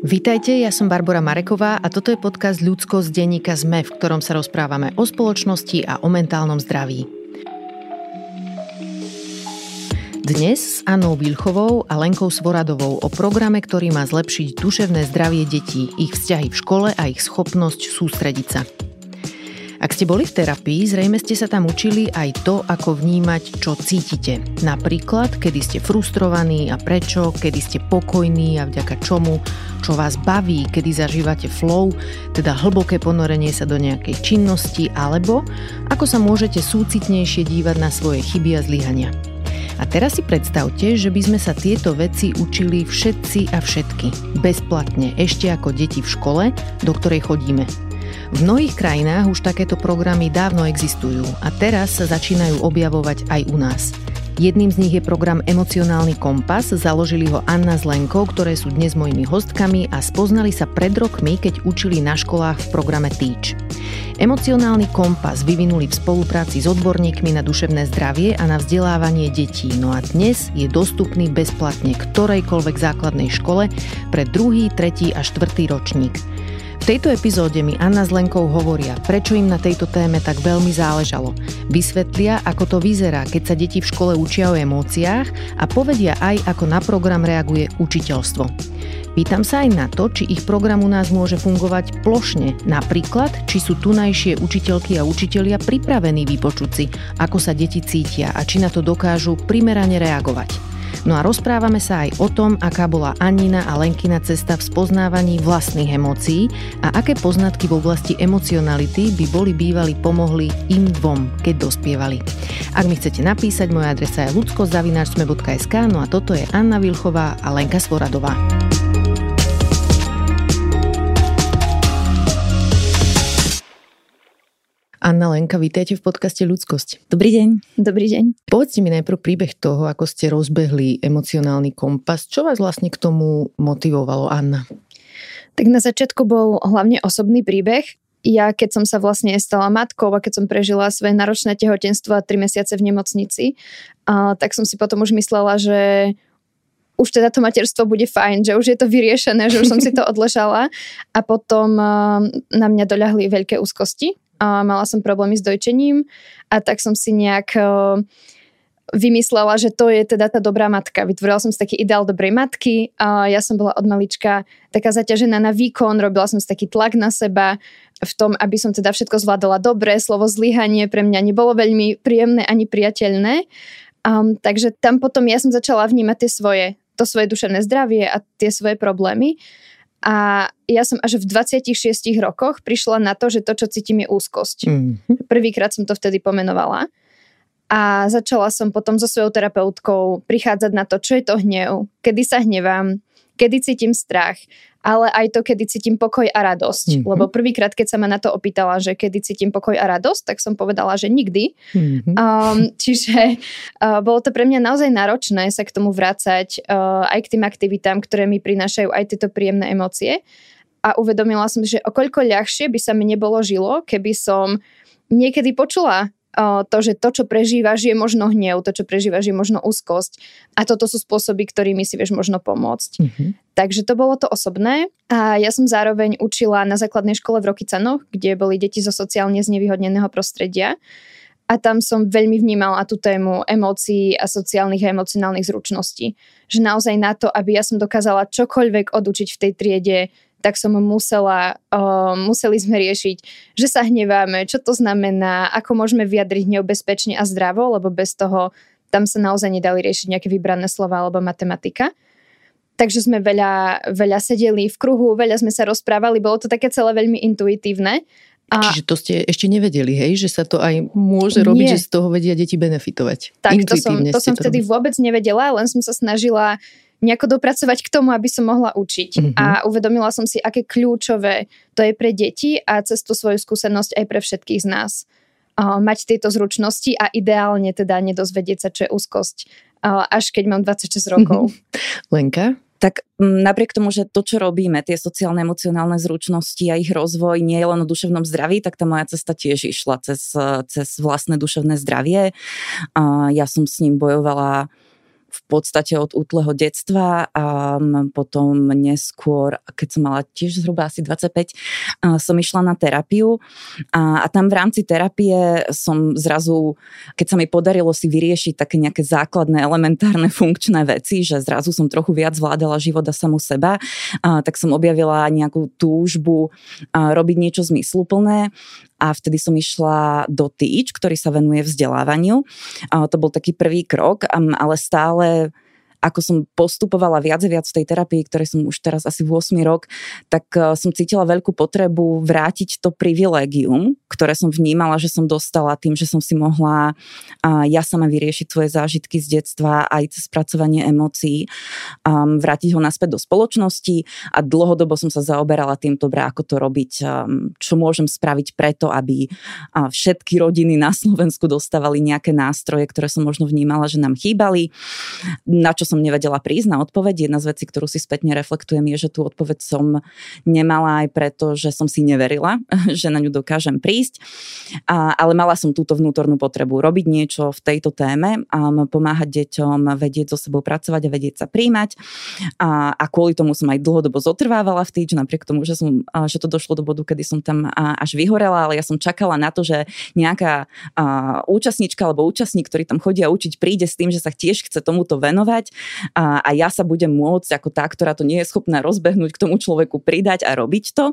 Vítajte, ja som Barbara Mareková a toto je podcast Ľudsko z denníka ZME, v ktorom sa rozprávame o spoločnosti a o mentálnom zdraví. Dnes s Annou Vilchovou a Lenkou Svoradovou o programe, ktorý má zlepšiť duševné zdravie detí, ich vzťahy v škole a ich schopnosť sústrediť sa. Ak ste boli v terapii, zrejme ste sa tam učili aj to, ako vnímať, čo cítite. Napríklad, kedy ste frustrovaní a prečo, kedy ste pokojní a vďaka čomu, čo vás baví, kedy zažívate flow, teda hlboké ponorenie sa do nejakej činnosti, alebo ako sa môžete súcitnejšie dívať na svoje chyby a zlyhania. A teraz si predstavte, že by sme sa tieto veci učili všetci a všetky, bezplatne, ešte ako deti v škole, do ktorej chodíme. V mnohých krajinách už takéto programy dávno existujú a teraz sa začínajú objavovať aj u nás. Jedným z nich je program Emocionálny kompas, založili ho Anna s Lenkou, ktoré sú dnes mojimi hostkami a spoznali sa pred rokmi, keď učili na školách v programe Teach. Emocionálny kompas vyvinuli v spolupráci s odborníkmi na duševné zdravie a na vzdelávanie detí, no a dnes je dostupný bezplatne ktorejkoľvek základnej škole pre druhý, tretí a štvrtý ročník. V tejto epizóde mi Anna s Lenkou hovoria, prečo im na tejto téme tak veľmi záležalo. Vysvetlia, ako to vyzerá, keď sa deti v škole učia o emóciách a povedia aj, ako na program reaguje učiteľstvo. Pýtam sa aj na to, či ich program u nás môže fungovať plošne, napríklad, či sú tunajšie učiteľky a učitelia pripravení vypočuť si, ako sa deti cítia a či na to dokážu primerane reagovať. No a rozprávame sa aj o tom, aká bola Anina a Lenkina cesta v spoznávaní vlastných emócií a aké poznatky v oblasti emocionality by boli bývali pomohli im dvom, keď dospievali. Ak mi chcete napísať, moja adresa je ludsko.sme.sk, no a toto je Anna Vilchová a Lenka Svoradová. Anna Lenka, vítajte v podcaste Ľudskosť. Dobrý deň. Dobrý deň. Povedzte mi najprv príbeh toho, ako ste rozbehli emocionálny kompas. Čo vás vlastne k tomu motivovalo, Anna? Tak na začiatku bol hlavne osobný príbeh. Ja keď som sa vlastne stala matkou a keď som prežila svoje náročné tehotenstvo a 3 mesiace v nemocnici, a, tak som si potom už myslela, že už teda to materstvo bude fajn, že už je to vyriešené, že už som si to odležala a potom na mňa doľahli veľké úzkosti a mala som problémy s dojčením a tak som si nejak vymyslela, že to je teda tá dobrá matka. Vytvorila som si taký ideál dobrej matky a ja som bola od malička taká zaťažená na výkon, robila som si taký tlak na seba v tom, aby som teda všetko zvládala dobre, slovo zlyhanie pre mňa nebolo veľmi príjemné ani priateľné. Um, takže tam potom ja som začala vnímať tie svoje, to svoje duševné zdravie a tie svoje problémy. A ja som až v 26 rokoch prišla na to, že to, čo cítim, je úzkosť. Mm-hmm. Prvýkrát som to vtedy pomenovala. A začala som potom so svojou terapeutkou prichádzať na to, čo je to hnev, kedy sa hnevám, kedy cítim strach, ale aj to, kedy cítim pokoj a radosť. Mm-hmm. Lebo prvýkrát, keď sa ma na to opýtala, že kedy cítim pokoj a radosť, tak som povedala, že nikdy. Mm-hmm. Um, čiže uh, bolo to pre mňa naozaj náročné sa k tomu vrácať uh, aj k tým aktivitám, ktoré mi prinášajú aj tieto príjemné emócie. A uvedomila som, že okoľko ľahšie by sa mi nebolo žilo, keby som niekedy počula to, že to, čo prežívaš, je možno hnev, to, čo prežívaš, je možno úzkosť. A toto sú spôsoby, ktorými si vieš možno pomôcť. Mm-hmm. Takže to bolo to osobné. A ja som zároveň učila na základnej škole v Rokycanoch, kde boli deti zo sociálne znevýhodneného prostredia. A tam som veľmi vnímala tú tému emócií a sociálnych a emocionálnych zručností. Že naozaj na to, aby ja som dokázala čokoľvek odučiť v tej triede, tak som musela, uh, museli sme riešiť, že sa hneváme, čo to znamená, ako môžeme vyjadriť hnev bezpečne a zdravo, lebo bez toho tam sa naozaj nedali riešiť nejaké vybrané slova alebo matematika. Takže sme veľa, veľa sedeli v kruhu, veľa sme sa rozprávali, bolo to také celé veľmi intuitívne. A... Čiže to ste ešte nevedeli, hej, že sa to aj môže robiť, Nie. že z toho vedia deti benefitovať. Tak, to som, to som vtedy vôbec nevedela, len som sa snažila nejako dopracovať k tomu, aby som mohla učiť. Mm-hmm. A uvedomila som si, aké kľúčové to je pre deti a cez tú svoju skúsenosť aj pre všetkých z nás. Uh, mať tieto zručnosti a ideálne teda nedozvedieť sa, čo je úzkosť, uh, až keď mám 26 rokov. Lenka? Tak napriek tomu, že to, čo robíme, tie sociálne emocionálne zručnosti a ich rozvoj nie je len o duševnom zdraví, tak tá moja cesta tiež išla cez, cez vlastné duševné zdravie. Ja som s ním bojovala v podstate od útleho detstva a potom neskôr, keď som mala tiež zhruba asi 25, som išla na terapiu. A, a tam v rámci terapie som zrazu, keď sa mi podarilo si vyriešiť také nejaké základné, elementárne funkčné veci, že zrazu som trochu viac zvládala život a samu seba, a, tak som objavila nejakú túžbu a, robiť niečo zmysluplné a vtedy som išla do Teach, ktorý sa venuje vzdelávaniu. A to bol taký prvý krok, ale stále ako som postupovala viac a viac v tej terapii, ktoré som už teraz asi 8 rok, tak eh, som cítila veľkú potrebu vrátiť to privilégium, ktoré som vnímala, že som dostala tým, že som si mohla ja sama vyriešiť svoje zážitky z detstva aj cez spracovanie emócií, vrátiť ho naspäť do spoločnosti a dlhodobo som sa zaoberala tým, dobre, ako to robiť, čo môžem spraviť preto, aby všetky rodiny na Slovensku dostávali nejaké nástroje, ktoré som možno vnímala, že nám chýbali, na čo som nevedela prísť na odpoveď. Jedna z vecí, ktorú si spätne reflektujem, je, že tú odpoveď som nemala aj preto, že som si neverila, že na ňu dokážem prísť. A, ale mala som túto vnútornú potrebu robiť niečo v tejto téme a pomáhať deťom vedieť so sebou pracovať a vedieť sa príjmať. A, a kvôli tomu som aj dlhodobo zotrvávala v týč, napriek tomu, že, som, že to došlo do bodu, kedy som tam až vyhorela, ale ja som čakala na to, že nejaká a, účastníčka alebo účastník, ktorý tam chodia učiť, príde s tým, že sa tiež chce tomuto venovať a, a ja sa budem môcť ako tá, ktorá to nie je schopná rozbehnúť k tomu človeku pridať a robiť to.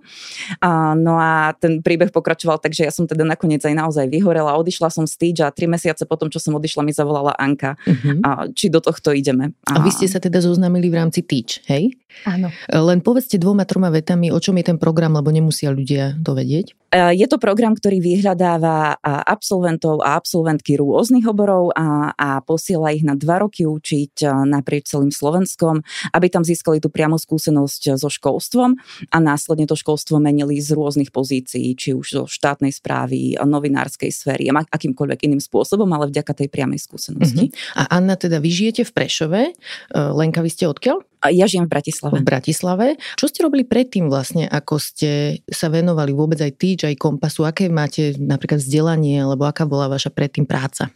A, no a ten príbeh pokračoval tak, že ja som teda nakoniec aj naozaj vyhorela, odišla som z týč a tri mesiace potom, čo som odišla, mi zavolala Anka, uh-huh. a, či do tohto ideme. A... a vy ste sa teda zoznámili v rámci týč, hej? Áno. Len povedzte dvoma, troma vetami, o čom je ten program, lebo nemusia ľudia to vedieť. E, je to program, ktorý vyhľadáva absolventov a absolventky rôznych oborov a, a posiela ich na dva roky učiť e, naprieč celým Slovenskom, aby tam získali tú priamu skúsenosť so školstvom a následne to školstvo menili z rôznych pozícií, či už zo štátnej správy, novinárskej sféry, akýmkoľvek iným spôsobom, ale vďaka tej priamej skúsenosti. Uh-huh. A Anna, teda vy žijete v Prešove. E, Lenka, vy ste odkiaľ? Ja žijem v Bratislave. V Bratislave. Čo ste robili predtým vlastne, ako ste sa venovali vôbec aj týč, aj kompasu? Aké máte napríklad vzdelanie, alebo aká bola vaša predtým práca?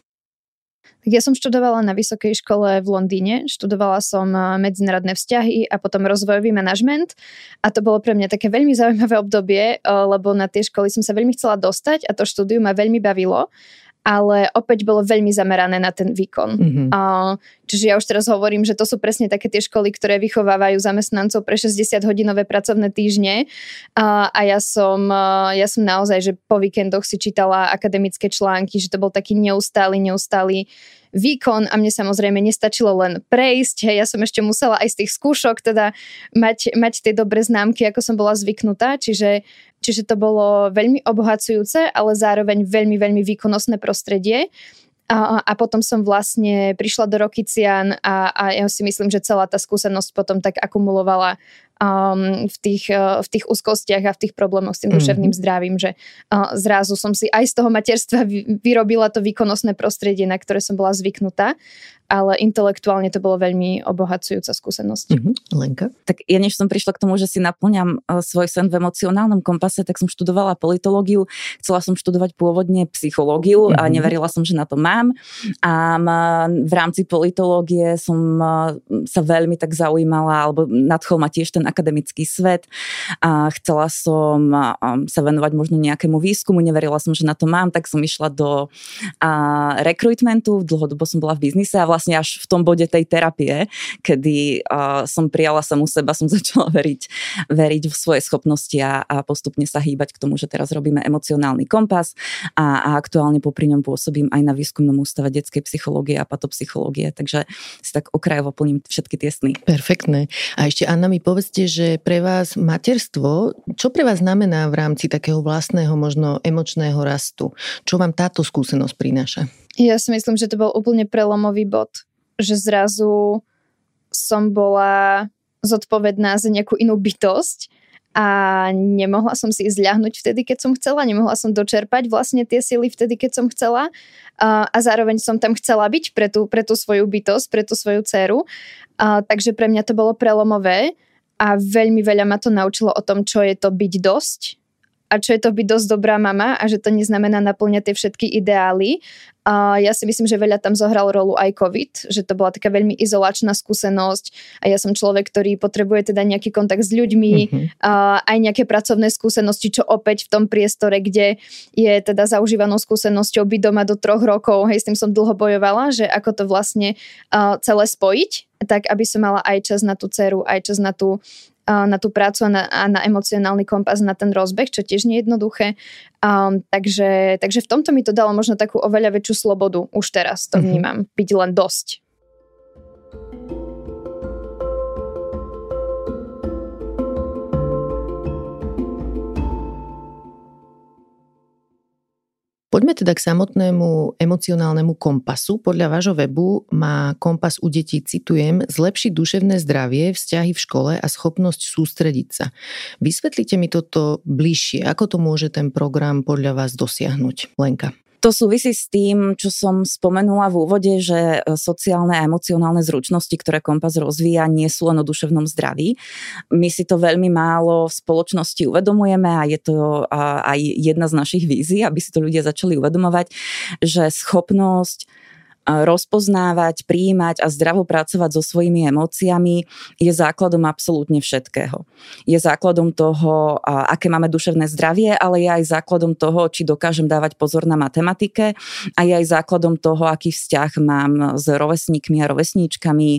Tak ja som študovala na vysokej škole v Londýne, študovala som medzinárodné vzťahy a potom rozvojový manažment. A to bolo pre mňa také veľmi zaujímavé obdobie, lebo na tie školy som sa veľmi chcela dostať a to štúdium ma veľmi bavilo ale opäť bolo veľmi zamerané na ten výkon. Mm-hmm. Uh, čiže ja už teraz hovorím, že to sú presne také tie školy, ktoré vychovávajú zamestnancov pre 60-hodinové pracovné týždne uh, a ja som, ja som naozaj, že po víkendoch si čítala akademické články, že to bol taký neustály, neustály výkon a mne samozrejme nestačilo len prejsť, hej, ja som ešte musela aj z tých skúšok teda mať, mať tie dobré známky, ako som bola zvyknutá, čiže, čiže to bolo veľmi obohacujúce, ale zároveň veľmi, veľmi výkonnostné prostredie. A, a potom som vlastne prišla do Rokician a, a ja si myslím, že celá tá skúsenosť potom tak akumulovala um, v, tých, uh, v tých úzkostiach a v tých problémoch s tým duševným mm-hmm. zdravím, že uh, zrazu som si aj z toho materstva vyrobila to výkonnostné prostredie, na ktoré som bola zvyknutá ale intelektuálne to bolo veľmi obohacujúca skúsenosť. Mm-hmm. Lenka? Tak ja než som prišla k tomu, že si naplňam uh, svoj sen v emocionálnom kompase, tak som študovala politológiu, chcela som študovať pôvodne psychológiu mm-hmm. a mhm. neverila som, že na to mám. A v rámci politológie som uh, sa veľmi tak zaujímala, alebo nadchol ma tiež ten akademický svet a chcela som sa venovať možno nejakému výskumu, neverila som, že na to mám, tak som išla do rekrutmentu, dlhodobo som bola v biznise a vlastne až v tom bode tej terapie, kedy som prijala samú seba, som začala veriť, veriť v svoje schopnosti a, a postupne sa hýbať k tomu, že teraz robíme emocionálny kompas a, a aktuálne popri ňom pôsobím aj na výskumnom ústave detskej psychológie a patopsychológie, takže si tak okrajovo plním všetky tie sny. Perfektné. A ešte Anna mi povedzte, že pre vás materstvo, čo pre vás znamená v rámci takého vlastného možno emočného rastu? Čo vám táto skúsenosť prináša? Ja si myslím, že to bol úplne prelomový bod. Že zrazu som bola zodpovedná za nejakú inú bytosť a nemohla som si zľahnuť vtedy, keď som chcela, nemohla som dočerpať vlastne tie sily vtedy, keď som chcela a, zároveň som tam chcela byť pre tú, pre tú svoju bytosť, pre tú svoju dceru. A, takže pre mňa to bolo prelomové a veľmi veľa ma to naučilo o tom, čo je to byť dosť a čo je to byť dosť dobrá mama a že to neznamená naplňať tie všetky ideály. A ja si myslím, že veľa tam zohral rolu aj COVID, že to bola taká veľmi izolačná skúsenosť a ja som človek, ktorý potrebuje teda nejaký kontakt s ľuďmi, mm-hmm. a aj nejaké pracovné skúsenosti, čo opäť v tom priestore, kde je teda zaužívanou skúsenosťou byť doma do troch rokov, hej, s tým som dlho bojovala, že ako to vlastne uh, celé spojiť, tak aby som mala aj čas na tú dceru, aj čas na tú na tú prácu a na, a na emocionálny kompas, na ten rozbeh, čo tiež nie je jednoduché. Um, takže, takže v tomto mi to dalo možno takú oveľa väčšiu slobodu. Už teraz to mhm. vnímam. Byť len dosť. Poďme teda k samotnému emocionálnemu kompasu. Podľa vášho webu má kompas u detí, citujem, zlepšiť duševné zdravie, vzťahy v škole a schopnosť sústrediť sa. Vysvetlite mi toto bližšie. Ako to môže ten program podľa vás dosiahnuť? Lenka. To súvisí s tým, čo som spomenula v úvode, že e, sociálne a emocionálne zručnosti, ktoré Kompas rozvíja, nie sú len o duševnom zdraví. My si to veľmi málo v spoločnosti uvedomujeme a je to aj jedna z našich vízií, aby si to ľudia začali uvedomovať, že schopnosť rozpoznávať, prijímať a zdravo pracovať so svojimi emóciami je základom absolútne všetkého. Je základom toho, aké máme duševné zdravie, ale je aj základom toho, či dokážem dávať pozor na matematike a je aj základom toho, aký vzťah mám s rovesníkmi a rovesníčkami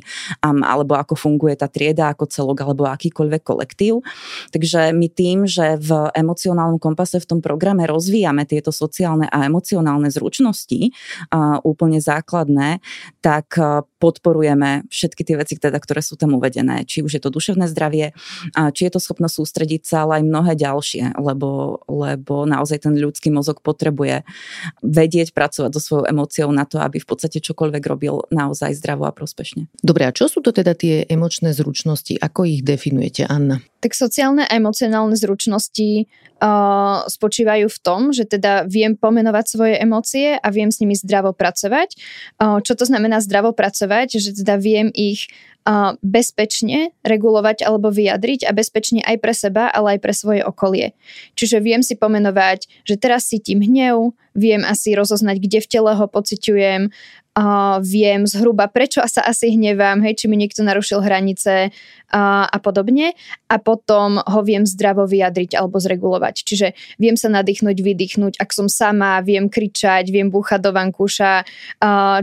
alebo ako funguje tá trieda ako celok alebo akýkoľvek kolektív. Takže my tým, že v emocionálnom kompase v tom programe rozvíjame tieto sociálne a emocionálne zručnosti, úplne základ základné, tak eh, podporujeme všetky tie veci, teda, ktoré sú tam uvedené. Či už je to duševné zdravie, či je to schopnosť sústrediť sa, ale aj mnohé ďalšie, lebo, lebo naozaj ten ľudský mozog potrebuje vedieť pracovať so svojou emóciou na to, aby v podstate čokoľvek robil naozaj zdravo a prospešne. Dobre, a čo sú to teda tie emočné zručnosti? Ako ich definujete, Anna? Tak sociálne a emocionálne zručnosti spočívajú v tom, že teda viem pomenovať svoje emócie a viem s nimi zdravo pracovať. Uh, čo to znamená zdravo pracovať? Že teda viem ich bezpečne regulovať alebo vyjadriť a bezpečne aj pre seba, ale aj pre svoje okolie. Čiže viem si pomenovať, že teraz cítim hnev, viem asi rozoznať, kde v tele ho pociťujem, viem zhruba, prečo sa asi hnevám, hej, či mi niekto narušil hranice a podobne a potom ho viem zdravo vyjadriť alebo zregulovať. Čiže viem sa nadýchnuť, vydýchnuť, ak som sama, viem kričať, viem búchať do vankúša,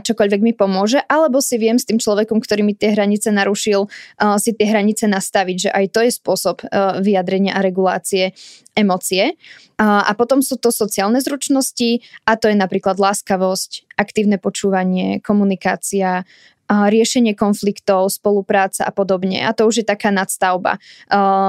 čokoľvek mi pomôže, alebo si viem s tým človekom, ktorý mi tie hranice narušil, si tie hranice nastaviť, že aj to je spôsob vyjadrenia a regulácie emócie. A potom sú to sociálne zručnosti a to je napríklad láskavosť, aktívne počúvanie, komunikácia, riešenie konfliktov, spolupráca a podobne. A to už je taká nadstavba.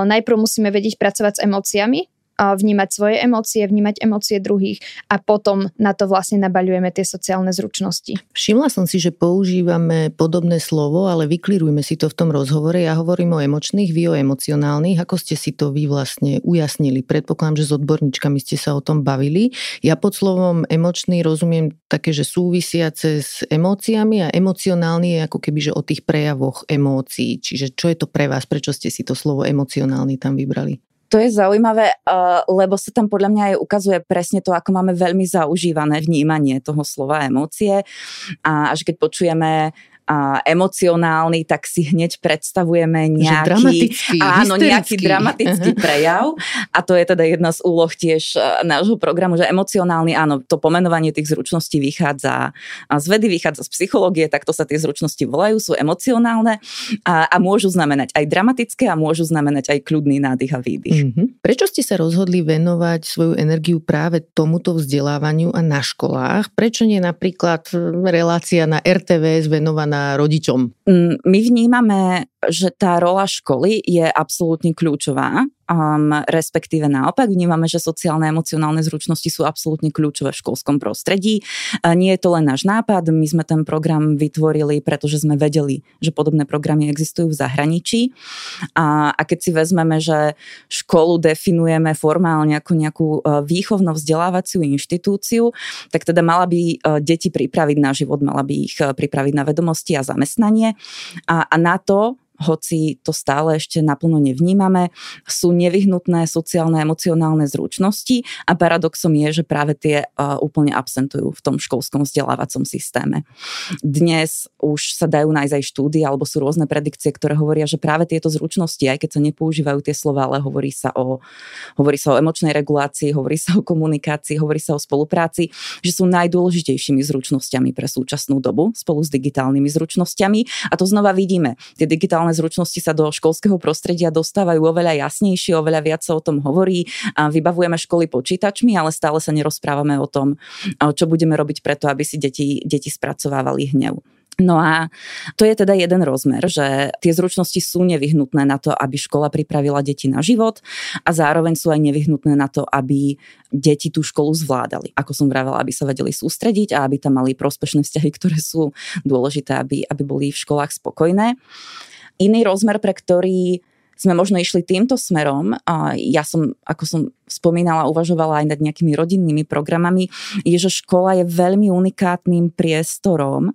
Najprv musíme vedieť pracovať s emóciami, vnímať svoje emócie, vnímať emócie druhých a potom na to vlastne nabaľujeme tie sociálne zručnosti. Všimla som si, že používame podobné slovo, ale vyklirujme si to v tom rozhovore. Ja hovorím o emočných, vy o emocionálnych. Ako ste si to vy vlastne ujasnili? Predpokladám, že s odborníčkami ste sa o tom bavili. Ja pod slovom emočný rozumiem také, že súvisiace s emóciami a emocionálny je ako keby, že o tých prejavoch emócií. Čiže čo je to pre vás? Prečo ste si to slovo emocionálny tam vybrali? To je zaujímavé, uh, lebo sa tam podľa mňa aj ukazuje presne to, ako máme veľmi zaužívané vnímanie toho slova emócie. A až keď počujeme a emocionálny, tak si hneď predstavujeme nejaký, dramatický, áno, nejaký dramatický prejav. A to je teda jedna z úloh tiež e, nášho programu, že emocionálny, áno, to pomenovanie tých zručností vychádza z vedy, vychádza z psychológie, takto sa tie zručnosti volajú, sú emocionálne a, a môžu znamenať aj dramatické a môžu znamenať aj kľudný nádych a výdych. Mm-hmm. Prečo ste sa rozhodli venovať svoju energiu práve tomuto vzdelávaniu a na školách? Prečo nie napríklad relácia na RTVS venovaná rodičom? Mm, my vnímame, že tá rola školy je absolútne kľúčová um, respektíve naopak vnímame, že sociálne a emocionálne zručnosti sú absolútne kľúčové v školskom prostredí. A nie je to len náš nápad, my sme ten program vytvorili, pretože sme vedeli, že podobné programy existujú v zahraničí. A, a keď si vezmeme, že školu definujeme formálne ako nejakú e, výchovno-vzdelávaciu inštitúciu, tak teda mala by e, deti pripraviť na život, mala by ich e, pripraviť na vedomosti a zamestnanie. A, a na to hoci to stále ešte naplno nevnímame, sú nevyhnutné sociálne a emocionálne zručnosti a paradoxom je, že práve tie úplne absentujú v tom školskom vzdelávacom systéme. Dnes už sa dajú nájsť aj štúdie alebo sú rôzne predikcie, ktoré hovoria, že práve tieto zručnosti, aj keď sa nepoužívajú tie slova, ale hovorí sa o, hovorí sa o emočnej regulácii, hovorí sa o komunikácii, hovorí sa o spolupráci, že sú najdôležitejšími zručnosťami pre súčasnú dobu spolu s digitálnymi zručnosťami. A to znova vidíme. Tie digitálne zručnosti sa do školského prostredia dostávajú oveľa jasnejšie, oveľa viac sa o tom hovorí. A vybavujeme školy počítačmi, ale stále sa nerozprávame o tom, čo budeme robiť preto, aby si deti, deti spracovávali hnev. No a to je teda jeden rozmer, že tie zručnosti sú nevyhnutné na to, aby škola pripravila deti na život a zároveň sú aj nevyhnutné na to, aby deti tú školu zvládali. Ako som vravela, aby sa vedeli sústrediť a aby tam mali prospešné vzťahy, ktoré sú dôležité, aby, aby boli v školách spokojné. Iný rozmer, pre ktorý sme možno išli týmto smerom. Ja som, ako som spomínala, uvažovala aj nad nejakými rodinnými programami, je, že škola je veľmi unikátnym priestorom,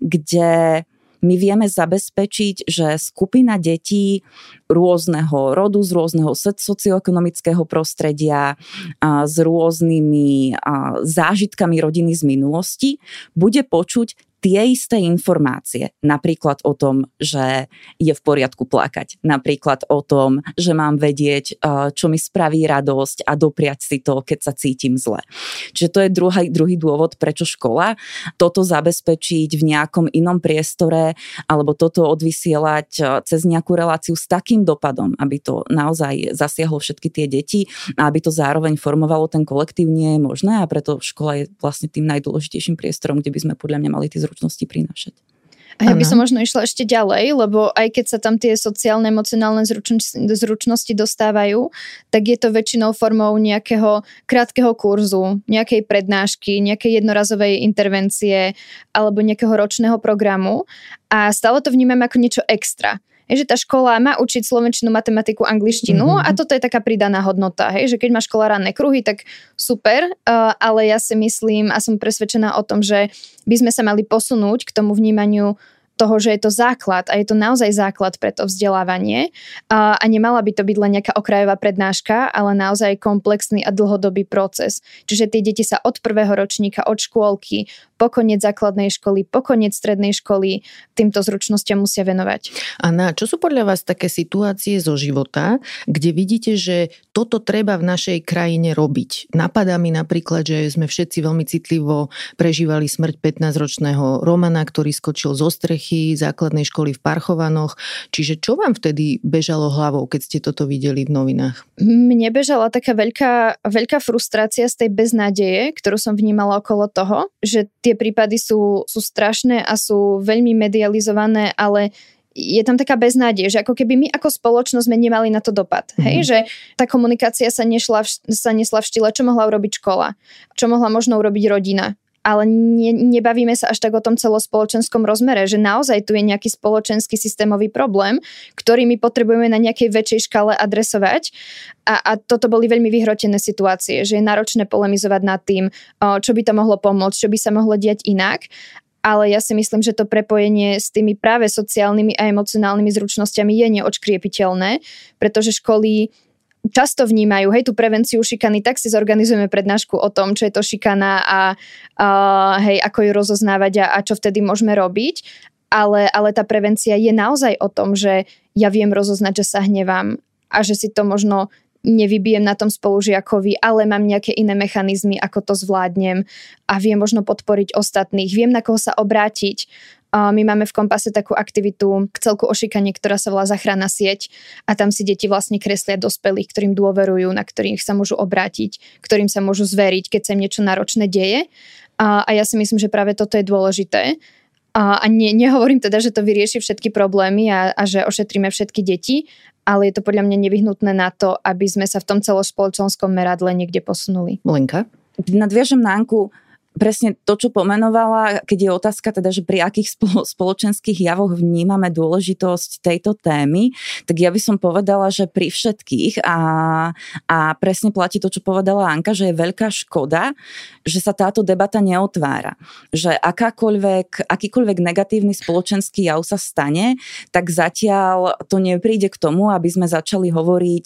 kde my vieme zabezpečiť, že skupina detí rôzneho rodu, z rôzneho socioekonomického prostredia, s rôznymi zážitkami rodiny z minulosti bude počuť tie isté informácie, napríklad o tom, že je v poriadku plakať, napríklad o tom, že mám vedieť, eh, čo mi spraví radosť a dopriať si to, keď sa cítim zle. Čiže to je druhý, druhý dôvod, prečo škola toto zabezpečiť v nejakom inom priestore alebo toto odvysielať eh, cez nejakú reláciu s takým dopadom, aby to naozaj zasiahlo všetky tie deti a aby to zároveň formovalo ten kolektív, nie je možné a preto škola je vlastne tým najdôležitejším priestorom, kde by sme podľa mňa mali tie zručnosti prinášať. A ja by som možno išla ešte ďalej, lebo aj keď sa tam tie sociálne, emocionálne zručnosti dostávajú, tak je to väčšinou formou nejakého krátkeho kurzu, nejakej prednášky, nejakej jednorazovej intervencie alebo nejakého ročného programu. A stále to vnímam ako niečo extra je, že tá škola má učiť slovenčinu, matematiku, angličtinu mm-hmm. a toto je taká pridaná hodnota, hej, že keď má škola ranné kruhy, tak super, uh, ale ja si myslím a som presvedčená o tom, že by sme sa mali posunúť k tomu vnímaniu toho, že je to základ a je to naozaj základ pre to vzdelávanie a, a nemala by to byť len nejaká okrajová prednáška, ale naozaj komplexný a dlhodobý proces. Čiže tie deti sa od prvého ročníka, od škôlky, po koniec základnej školy, po koniec strednej školy týmto zručnostiam musia venovať. Na čo sú podľa vás také situácie zo života, kde vidíte, že toto treba v našej krajine robiť? Napadá mi napríklad, že sme všetci veľmi citlivo prežívali smrť 15-ročného Romana, ktorý skočil zo strechy základnej školy v Parchovanoch. Čiže čo vám vtedy bežalo hlavou, keď ste toto videli v novinách? Mne bežala taká veľká, veľká frustrácia z tej beznádeje, ktorú som vnímala okolo toho, že tie tie prípady sú, sú strašné a sú veľmi medializované, ale je tam taká beznádej, že ako keby my ako spoločnosť sme nemali na to dopad. Mm-hmm. Hej, že tá komunikácia sa, nešla v, sa nesla v štýle, čo mohla urobiť škola, čo mohla možno urobiť rodina, ale ne, nebavíme sa až tak o tom celospoločenskom rozmere, že naozaj tu je nejaký spoločenský systémový problém, ktorý my potrebujeme na nejakej väčšej škále adresovať. A, a toto boli veľmi vyhrotené situácie, že je náročné polemizovať nad tým, čo by to mohlo pomôcť, čo by sa mohlo diať inak. Ale ja si myslím, že to prepojenie s tými práve sociálnymi a emocionálnymi zručnosťami je neočkriepiteľné, pretože školy často vnímajú, hej, tú prevenciu šikany, tak si zorganizujeme prednášku o tom, čo je to šikana a, a hej, ako ju rozoznávať a, a čo vtedy môžeme robiť. Ale, ale tá prevencia je naozaj o tom, že ja viem rozoznať, že sa hnevám a že si to možno nevybijem na tom spolužiakovi, ale mám nejaké iné mechanizmy, ako to zvládnem a viem možno podporiť ostatných, viem na koho sa obrátiť my máme v Kompase takú aktivitu k celku ošikanie, ktorá sa volá Zachrana sieť a tam si deti vlastne kreslia dospelých, ktorým dôverujú, na ktorých sa môžu obrátiť, ktorým sa môžu zveriť, keď sa im niečo náročné deje. A, a ja si myslím, že práve toto je dôležité. A, a ne, nehovorím teda, že to vyrieši všetky problémy a, a že ošetríme všetky deti, ale je to podľa mňa nevyhnutné na to, aby sme sa v tom celospoločenskom meradle niekde posunuli. Lenka? Nadviažem na Anku presne to, čo pomenovala, keď je otázka teda, že pri akých spoločenských javoch vnímame dôležitosť tejto témy, tak ja by som povedala, že pri všetkých a, a presne platí to, čo povedala Anka, že je veľká škoda, že sa táto debata neotvára. Že akákoľvek, akýkoľvek negatívny spoločenský jav sa stane, tak zatiaľ to nepríde k tomu, aby sme začali hovoriť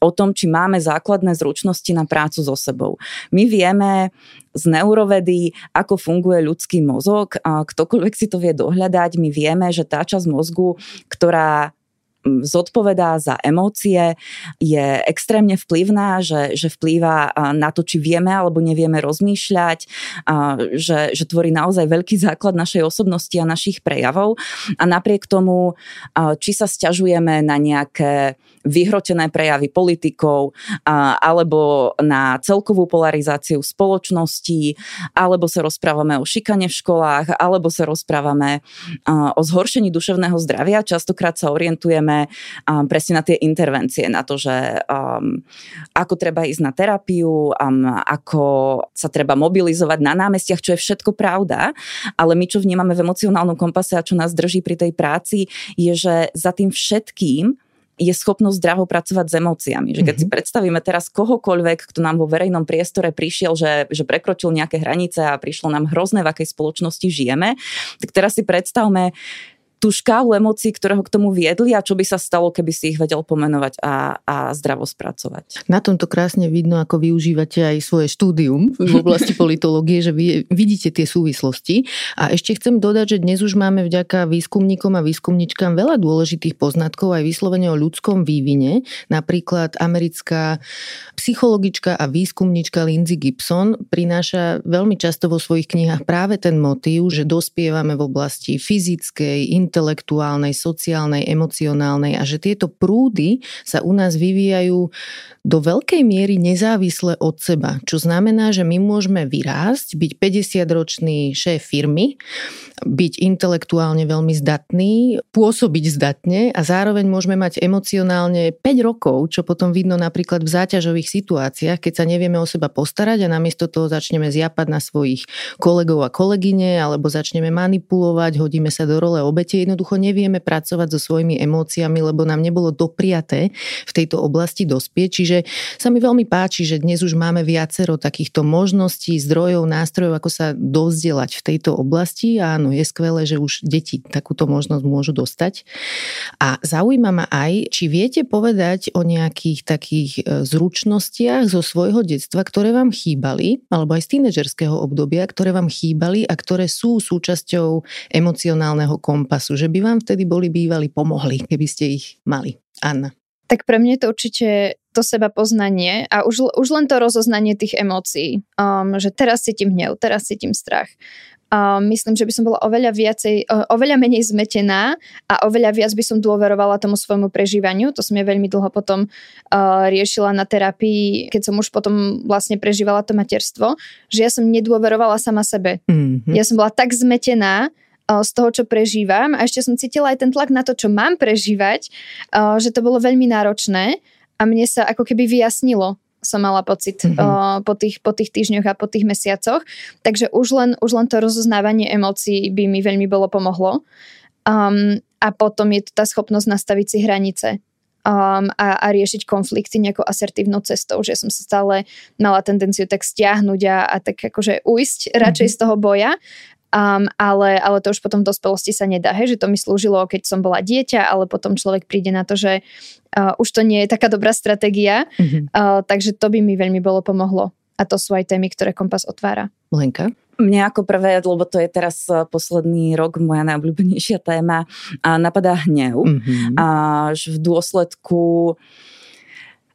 o tom, či máme základné zručnosti na prácu so sebou. My vieme z neurovedy, ako funguje ľudský mozog. Ktokoľvek si to vie dohľadať, my vieme, že tá časť mozgu, ktorá zodpovedá za emócie, je extrémne vplyvná, že, že vplýva na to, či vieme alebo nevieme rozmýšľať, že, že tvorí naozaj veľký základ našej osobnosti a našich prejavov. A napriek tomu, či sa stiažujeme na nejaké vyhrotené prejavy politikov alebo na celkovú polarizáciu spoločnosti, alebo sa rozprávame o šikane v školách, alebo sa rozprávame o zhoršení duševného zdravia. Častokrát sa orientujeme um, presne na tie intervencie, na to, že um, ako treba ísť na terapiu, um, ako sa treba mobilizovať na námestiach, čo je všetko pravda, ale my, čo vnímame v emocionálnom kompase a čo nás drží pri tej práci, je, že za tým všetkým je schopnosť zdravo pracovať s emóciami. Že keď mm-hmm. si predstavíme teraz kohokoľvek, kto nám vo verejnom priestore prišiel, že, že prekročil nejaké hranice a prišlo nám hrozné, v akej spoločnosti žijeme, tak teraz si predstavme, tú škálu emócií, ktoré ho k tomu viedli a čo by sa stalo, keby si ich vedel pomenovať a, a zdravo spracovať. Na tomto krásne vidno, ako využívate aj svoje štúdium v oblasti politológie, že vy vidíte tie súvislosti. A ešte chcem dodať, že dnes už máme vďaka výskumníkom a výskumničkám veľa dôležitých poznatkov aj vyslovene o ľudskom vývine. Napríklad americká psychologička a výskumnička Lindsay Gibson prináša veľmi často vo svojich knihách práve ten motív, že dospievame v oblasti fyzickej, intelektuálnej, sociálnej, emocionálnej a že tieto prúdy sa u nás vyvíjajú do veľkej miery nezávisle od seba. Čo znamená, že my môžeme vyrásť, byť 50-ročný šéf firmy, byť intelektuálne veľmi zdatný, pôsobiť zdatne a zároveň môžeme mať emocionálne 5 rokov, čo potom vidno napríklad v záťažových situáciách, keď sa nevieme o seba postarať a namiesto toho začneme zjapať na svojich kolegov a kolegyne alebo začneme manipulovať, hodíme sa do role obete podstate jednoducho nevieme pracovať so svojimi emóciami, lebo nám nebolo dopriaté v tejto oblasti dospieť. Čiže sa mi veľmi páči, že dnes už máme viacero takýchto možností, zdrojov, nástrojov, ako sa dovzdelať v tejto oblasti. A áno, je skvelé, že už deti takúto možnosť môžu dostať. A zaujíma ma aj, či viete povedať o nejakých takých e, zručnostiach zo svojho detstva, ktoré vám chýbali, alebo aj z tínežerského obdobia, ktoré vám chýbali a ktoré sú súčasťou emocionálneho kompasu času, že by vám vtedy boli bývali pomohli, keby ste ich mali. Anna. Tak pre mňa je to určite to seba poznanie a už, už len to rozoznanie tých emócií. Um, že teraz cítim hnev, teraz cítim strach. Um, myslím, že by som bola oveľa viacej, oveľa menej zmetená a oveľa viac by som dôverovala tomu svojmu prežívaniu. To som ja veľmi dlho potom uh, riešila na terapii, keď som už potom vlastne prežívala to materstvo, že ja som nedôverovala sama sebe. Mm-hmm. Ja som bola tak zmetená, z toho, čo prežívam a ešte som cítila aj ten tlak na to, čo mám prežívať, že to bolo veľmi náročné a mne sa ako keby vyjasnilo som mala pocit mm-hmm. uh, po, tých, po tých týždňoch a po tých mesiacoch. Takže už len, už len to rozoznávanie emócií by mi veľmi bolo pomohlo. Um, a potom je to tá schopnosť nastaviť si hranice um, a, a riešiť konflikty nejakou asertívnou cestou, že som sa stále mala tendenciu tak stiahnuť a, a tak akože ujsť radšej mm-hmm. z toho boja Um, ale, ale to už potom v dospelosti sa nedá, hej, že to mi slúžilo, keď som bola dieťa, ale potom človek príde na to, že uh, už to nie je taká dobrá stratégia, mm-hmm. uh, takže to by mi veľmi bolo pomohlo. A to sú aj témy, ktoré Kompas otvára. Lenka? Mne ako prvé, lebo to je teraz uh, posledný rok moja najobľúbenejšia téma, napadá hnev. Mm-hmm. A v dôsledku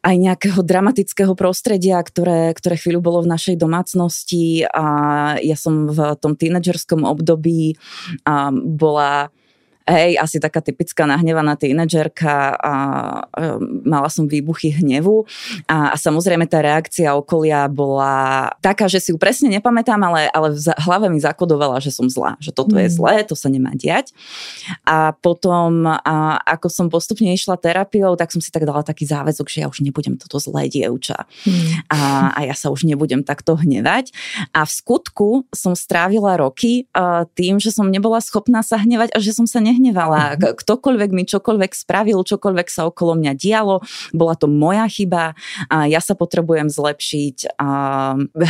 aj nejakého dramatického prostredia, ktoré, ktoré chvíľu bolo v našej domácnosti a ja som v tom tínedžerskom období a bola hej, asi taká typická nahnevaná tínedžerka a, a mala som výbuchy hnevu a, a samozrejme tá reakcia okolia bola taká, že si ju presne nepamätám, ale, ale v hlave mi zakodovala, že som zlá, že toto mm. je zlé, to sa nemá diať. A potom, a, ako som postupne išla terapiou, tak som si tak dala taký záväzok, že ja už nebudem toto zlé dievča. Mm. A, a ja sa už nebudem takto hnevať. A v skutku som strávila roky uh, tým, že som nebola schopná sa hnevať a že som sa nehnevala. Mm. Ktokoľvek mi čokoľvek spravil, čokoľvek sa okolo mňa dialo, bola to moja chyba a ja sa potrebujem zlepšiť. A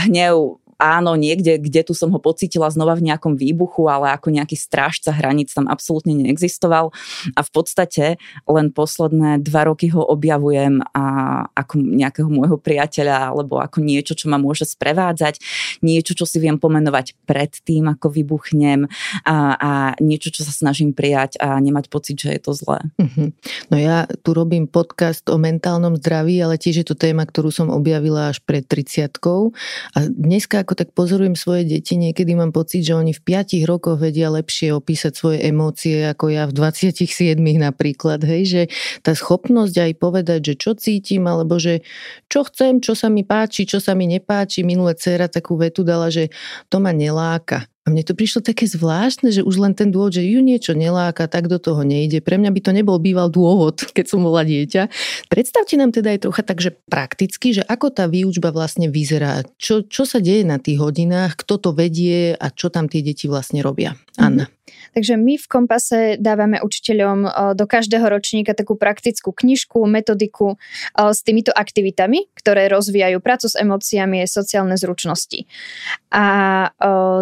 hnev áno, niekde, kde tu som ho pocítila znova v nejakom výbuchu, ale ako nejaký strážca hraníc tam absolútne neexistoval. A v podstate len posledné dva roky ho objavujem a ako nejakého môjho priateľa alebo ako niečo, čo ma môže sprevádzať, niečo, čo si viem pomenovať pred tým, ako vybuchnem a, a niečo, čo sa snažím prijať a nemať pocit, že je to zlé. Mm-hmm. No ja tu robím podcast o mentálnom zdraví, ale tiež je to téma, ktorú som objavila až pred 30 A dneska, ako tak pozorujem svoje deti, niekedy mám pocit, že oni v 5 rokoch vedia lepšie opísať svoje emócie ako ja v 27 napríklad. Hej, že tá schopnosť aj povedať, že čo cítim, alebo že čo chcem, čo sa mi páči, čo sa mi nepáči. Minulé dcera takú vetu dala, že to ma neláka. Mne to prišlo také zvláštne, že už len ten dôvod, že ju niečo neláka, tak do toho nejde. Pre mňa by to nebol býval dôvod, keď som bola dieťa. Predstavte nám teda aj trocha takže prakticky, že ako tá výučba vlastne vyzerá. Čo, čo sa deje na tých hodinách, kto to vedie a čo tam tie deti vlastne robia. Anna. Takže my v Kompase dávame učiteľom do každého ročníka takú praktickú knižku, metodiku s týmito aktivitami, ktoré rozvíjajú prácu s emóciami sociálne zručnosti. A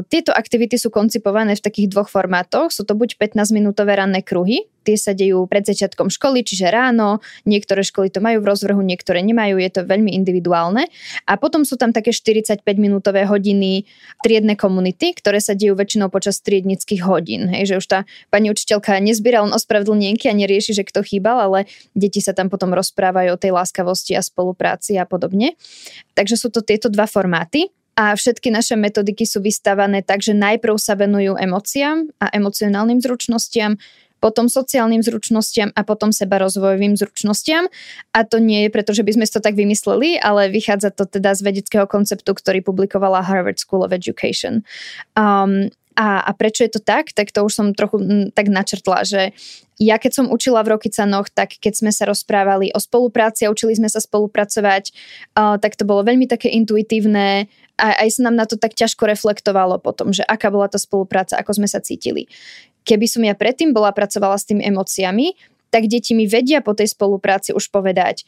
tieto aktivity sú koncipované v takých dvoch formátoch. Sú to buď 15-minútové ranné kruhy, tie sa dejú pred začiatkom školy, čiže ráno, niektoré školy to majú v rozvrhu, niektoré nemajú, je to veľmi individuálne. A potom sú tam také 45-minútové hodiny triedne komunity, ktoré sa dejú väčšinou počas triednických hodín. Hej, že už tá pani učiteľka nezbiera len ospravedlnienky a nerieši, že kto chýbal, ale deti sa tam potom rozprávajú o tej láskavosti a spolupráci a podobne. Takže sú to tieto dva formáty a všetky naše metodiky sú vystavané tak, že najprv sa venujú emóciám a emocionálnym zručnostiam, potom sociálnym zručnostiam a potom seba rozvojovým zručnostiam. A to nie je preto, že by sme to tak vymysleli, ale vychádza to teda z vedeckého konceptu, ktorý publikovala Harvard School of Education. Um, a, a prečo je to tak? Tak to už som trochu m, tak načrtla, že ja keď som učila v Rokycanoch, tak keď sme sa rozprávali o spolupráci a učili sme sa spolupracovať, uh, tak to bolo veľmi také intuitívne a aj sa nám na to tak ťažko reflektovalo potom, že aká bola tá spolupráca, ako sme sa cítili. Keby som ja predtým bola pracovala s tými emóciami, tak deti mi vedia po tej spolupráci už povedať,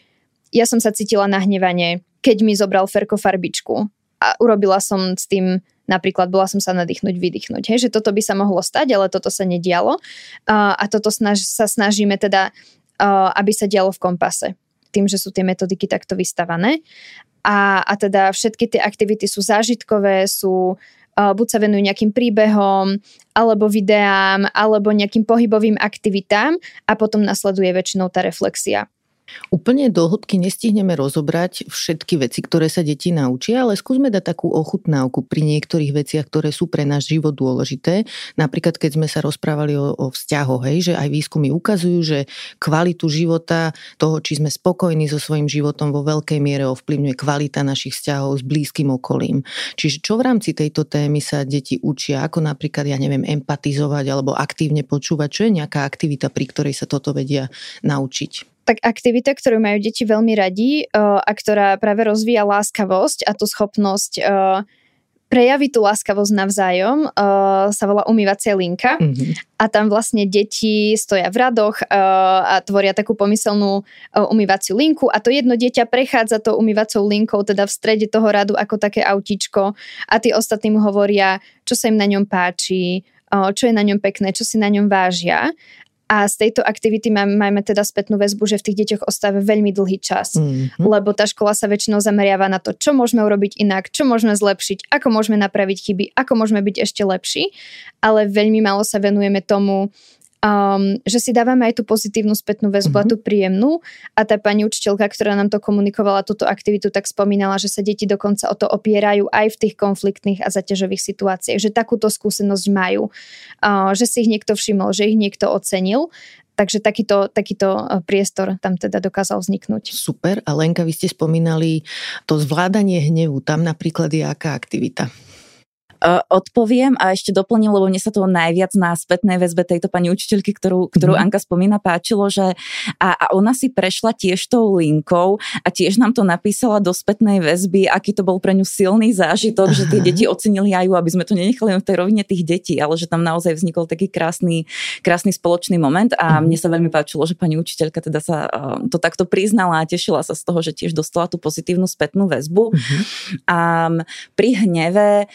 ja som sa cítila nahnevanie, keď mi zobral Ferko farbičku a urobila som s tým Napríklad bola som sa nadýchnuť, vydýchnuť. Hej, že toto by sa mohlo stať, ale toto sa nedialo. Uh, a toto snaž, sa snažíme teda, uh, aby sa dialo v kompase. Tým, že sú tie metodiky takto vystavané. A, a teda všetky tie aktivity sú zážitkové, sú buď sa venujú nejakým príbehom, alebo videám, alebo nejakým pohybovým aktivitám a potom nasleduje väčšinou tá reflexia. Úplne do hĺbky nestihneme rozobrať všetky veci, ktoré sa deti naučia, ale skúsme dať takú ochutnávku pri niektorých veciach, ktoré sú pre náš život dôležité. Napríklad, keď sme sa rozprávali o, o vzťahoch, hej, že aj výskumy ukazujú, že kvalitu života, toho, či sme spokojní so svojím životom vo veľkej miere ovplyvňuje kvalita našich vzťahov s blízkym okolím. Čiže čo v rámci tejto témy sa deti učia, ako napríklad, ja neviem, empatizovať alebo aktívne počúvať, čo je nejaká aktivita, pri ktorej sa toto vedia naučiť? Tak aktivita, ktorú majú deti veľmi radi uh, a ktorá práve rozvíja láskavosť a tú schopnosť uh, prejaviť tú láskavosť navzájom, uh, sa volá umývacia linka. Mm-hmm. A tam vlastne deti stoja v radoch uh, a tvoria takú pomyselnú uh, umývaciu linku a to jedno dieťa prechádza to umývacou linkou, teda v strede toho radu ako také autíčko a tí ostatní mu hovoria, čo sa im na ňom páči, čo je na ňom pekné, čo si na ňom vážia. A z tejto aktivity máme, máme teda spätnú väzbu, že v tých deťoch ostáva veľmi dlhý čas, mm-hmm. lebo tá škola sa väčšinou zameriava na to, čo môžeme urobiť inak, čo môžeme zlepšiť, ako môžeme napraviť chyby, ako môžeme byť ešte lepší, ale veľmi málo sa venujeme tomu, um, že si dávame aj tú pozitívnu spätnú väzbu uh-huh. a mhm. tú príjemnú. A tá pani učiteľka, ktorá nám to komunikovala, túto aktivitu, tak spomínala, že sa deti dokonca o to opierajú aj v tých konfliktných a zaťažových situáciách, že takúto skúsenosť majú, uh, že si ich niekto všimol, že ich niekto ocenil. Takže takýto, takýto priestor tam teda dokázal vzniknúť. Super. A Lenka, vy ste spomínali to zvládanie hnevu. Tam napríklad je aká aktivita? Odpoviem a ešte doplním, lebo mne sa to najviac na spätnej väzbe tejto pani učiteľky, ktorú, ktorú mm. Anka spomína, páčilo, že a, a ona si prešla tiež tou linkou a tiež nám to napísala do spätnej väzby, aký to bol pre ňu silný zážitok, Aha. že tie deti ocenili aj ju, aby sme to nenechali v tej rovine tých detí, ale že tam naozaj vznikol taký krásny, krásny spoločný moment a mm. mne sa veľmi páčilo, že pani učiteľka teda sa to takto priznala a tešila sa z toho, že tiež dostala tú pozitívnu spätnú väzbu. Mm-hmm. A pri hneve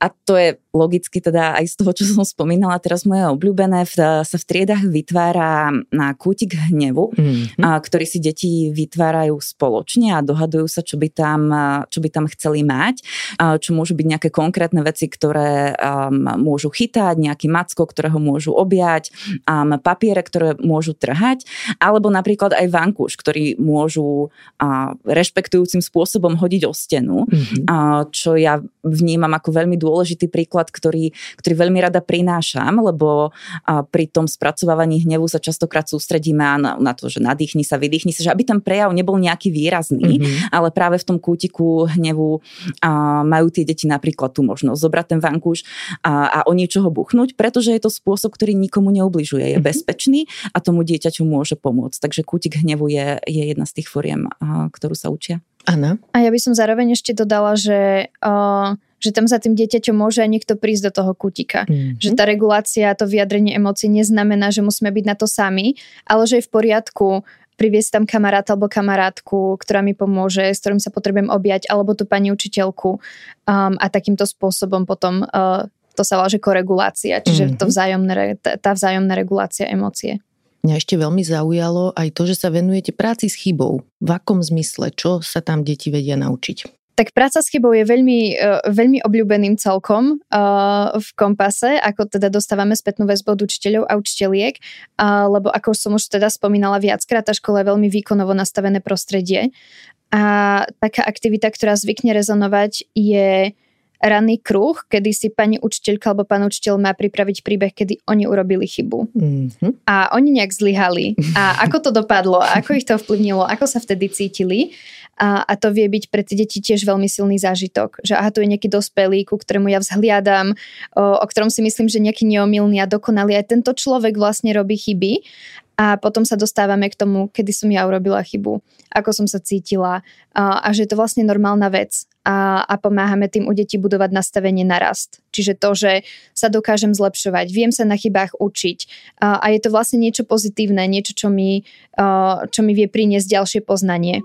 a to je logicky teda aj z toho, čo som spomínala teraz moje obľúbené, v, sa v triedach vytvára na kútik hnevu, mm-hmm. a, ktorý si deti vytvárajú spoločne a dohadujú sa, čo by tam, čo by tam chceli mať, a, čo môžu byť nejaké konkrétne veci, ktoré um, môžu chytať, nejaký macko, ktorého môžu objať, um, papiere, ktoré môžu trhať, alebo napríklad aj vankúš, ktorý môžu a, rešpektujúcim spôsobom hodiť o stenu, mm-hmm. a, čo ja vnímam ako veľmi dôležitý príklad príklad, ktorý, ktorý veľmi rada prinášam, lebo pri tom spracovávaní hnevu sa častokrát sústredíme na, na to, že nadýchni sa, vydýchni sa, že aby ten prejav nebol nejaký výrazný, mm-hmm. ale práve v tom kútiku hnevu a, majú tie deti napríklad tú možnosť zobrať ten vankúš a, a o niečoho buchnúť, pretože je to spôsob, ktorý nikomu neubližuje, je mm-hmm. bezpečný a tomu dieťaťu môže pomôcť. Takže kútik hnevu je, je jedna z tých foriem, a, ktorú sa učia. Áno. A ja by som zároveň ešte dodala, že uh, že tam za tým dieťaťom môže aj niekto prísť do toho kutika. Mm-hmm. Že tá regulácia, to vyjadrenie emócií neznamená, že musíme byť na to sami, ale že je v poriadku priviesť tam kamaráta alebo kamarátku, ktorá mi pomôže, s ktorým sa potrebujem objať, alebo tú pani učiteľku um, a takýmto spôsobom potom uh, to sa volá, že koregulácia, čiže mm-hmm. to vzájomné, tá vzájomná regulácia emócie. Mňa ešte veľmi zaujalo aj to, že sa venujete práci s chybou. V akom zmysle? Čo sa tam deti vedia naučiť? Tak práca s chybou je veľmi, uh, veľmi obľúbeným celkom uh, v kompase, ako teda dostávame spätnú väzbu od učiteľov a učiteľiek, lebo ako som už teda spomínala viackrát, tá škola je veľmi výkonovo nastavené prostredie. A taká aktivita, ktorá zvykne rezonovať, je ranný kruh, kedy si pani učiteľka alebo pán učiteľ má pripraviť príbeh, kedy oni urobili chybu. Mm-hmm. A oni nejak zlyhali. A ako to dopadlo? Ako ich to vplyvnilo? Ako sa vtedy cítili? A, a to vie byť pre tie deti tiež veľmi silný zážitok, že aha, tu je nejaký dospelý, ku ktorému ja vzhliadam, o, o ktorom si myslím, že nejaký neomilný a dokonalý. Aj tento človek vlastne robí chyby a potom sa dostávame k tomu, kedy som ja urobila chybu, ako som sa cítila a, a že je to vlastne normálna vec a, a pomáhame tým u detí budovať nastavenie na rast. Čiže to, že sa dokážem zlepšovať, viem sa na chybách učiť a, a je to vlastne niečo pozitívne, niečo, čo mi, a, čo mi vie priniesť ďalšie poznanie.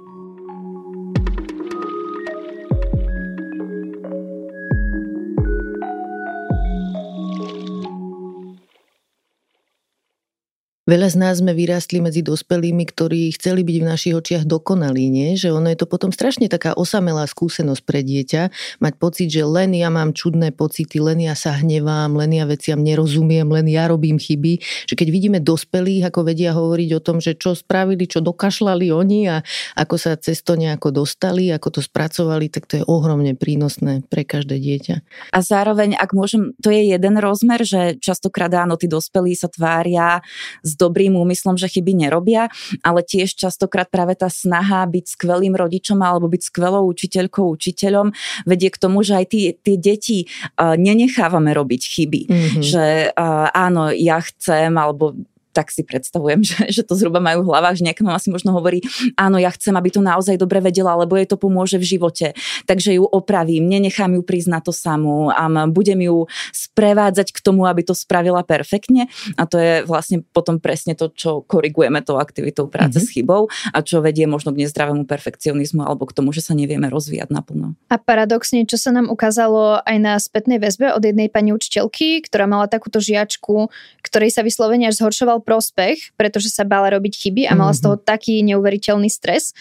Veľa z nás sme vyrástli medzi dospelými, ktorí chceli byť v našich očiach dokonalí, nie? Že ono je to potom strašne taká osamelá skúsenosť pre dieťa, mať pocit, že len ja mám čudné pocity, len ja sa hnevám, len ja veciam nerozumiem, len ja robím chyby. Že keď vidíme dospelých, ako vedia hovoriť o tom, že čo spravili, čo dokašľali oni a ako sa cez to nejako dostali, ako to spracovali, tak to je ohromne prínosné pre každé dieťa. A zároveň, ak môžem, to je jeden rozmer, že častokrát áno, tí dospelí sa tvária z dobrým úmyslom, že chyby nerobia, ale tiež častokrát práve tá snaha byť skvelým rodičom alebo byť skvelou učiteľkou, učiteľom vedie k tomu, že aj tie, tie deti uh, nenechávame robiť chyby. Mm-hmm. Že uh, áno, ja chcem alebo tak si predstavujem, že, že to zhruba majú v hlavách, že nejaká mama si možno hovorí, áno, ja chcem, aby to naozaj dobre vedela, lebo jej to pomôže v živote. Takže ju opravím, nenechám ju prísť na to samú a budem ju sprevádzať k tomu, aby to spravila perfektne. A to je vlastne potom presne to, čo korigujeme tou aktivitou práce mm-hmm. s chybou a čo vedie možno k nezdravému perfekcionizmu alebo k tomu, že sa nevieme rozvíjať naplno. A paradoxne, čo sa nám ukázalo aj na spätnej väzbe od jednej pani učiteľky, ktorá mala takúto žiačku, ktorej sa vyslovene až zhoršoval prospech, pretože sa bála robiť chyby a mala mm-hmm. z toho mhm. taký neuveriteľný stres.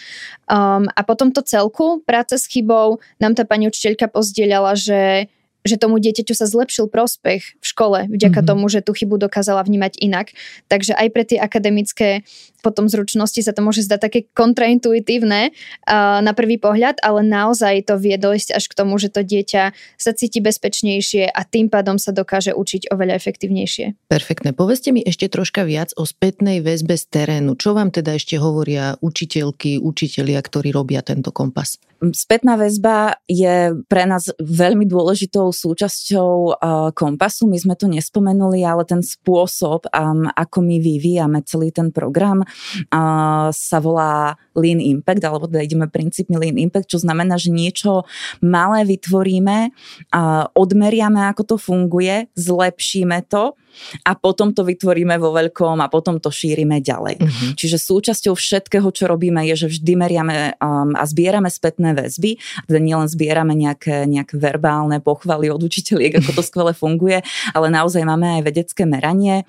Um, a potom to celku, práce s chybou, nám tá pani učiteľka pozdieľala, že že tomu dieťaťu sa zlepšil prospech v škole vďaka mm-hmm. tomu, že tú chybu dokázala vnímať inak. Takže aj pre tie akademické potom zručnosti sa to môže zdať také kontraintuitívne uh, na prvý pohľad, ale naozaj to vie dojsť až k tomu, že to dieťa sa cíti bezpečnejšie a tým pádom sa dokáže učiť oveľa efektívnejšie. Perfektne. Povedzte mi ešte troška viac o spätnej väzbe z terénu. Čo vám teda ešte hovoria učiteľky, učitelia, ktorí robia tento kompas? Spätná väzba je pre nás veľmi dôležitou súčasťou uh, kompasu. My sme to nespomenuli, ale ten spôsob, ako my vyvíjame celý ten program, uh, sa volá Lean Impact, alebo teda ideme princípmi Lean Impact, čo znamená, že niečo malé vytvoríme, uh, odmeriame, ako to funguje, zlepšíme to a potom to vytvoríme vo veľkom a potom to šírime ďalej. Uh-huh. Čiže súčasťou všetkého, čo robíme, je, že vždy meriame um, a zbierame spätné väzby. Teda nielen zbierame nejaké, nejaké verbálne pochvaly od učiteľiek, ako to skvele funguje, ale naozaj máme aj vedecké meranie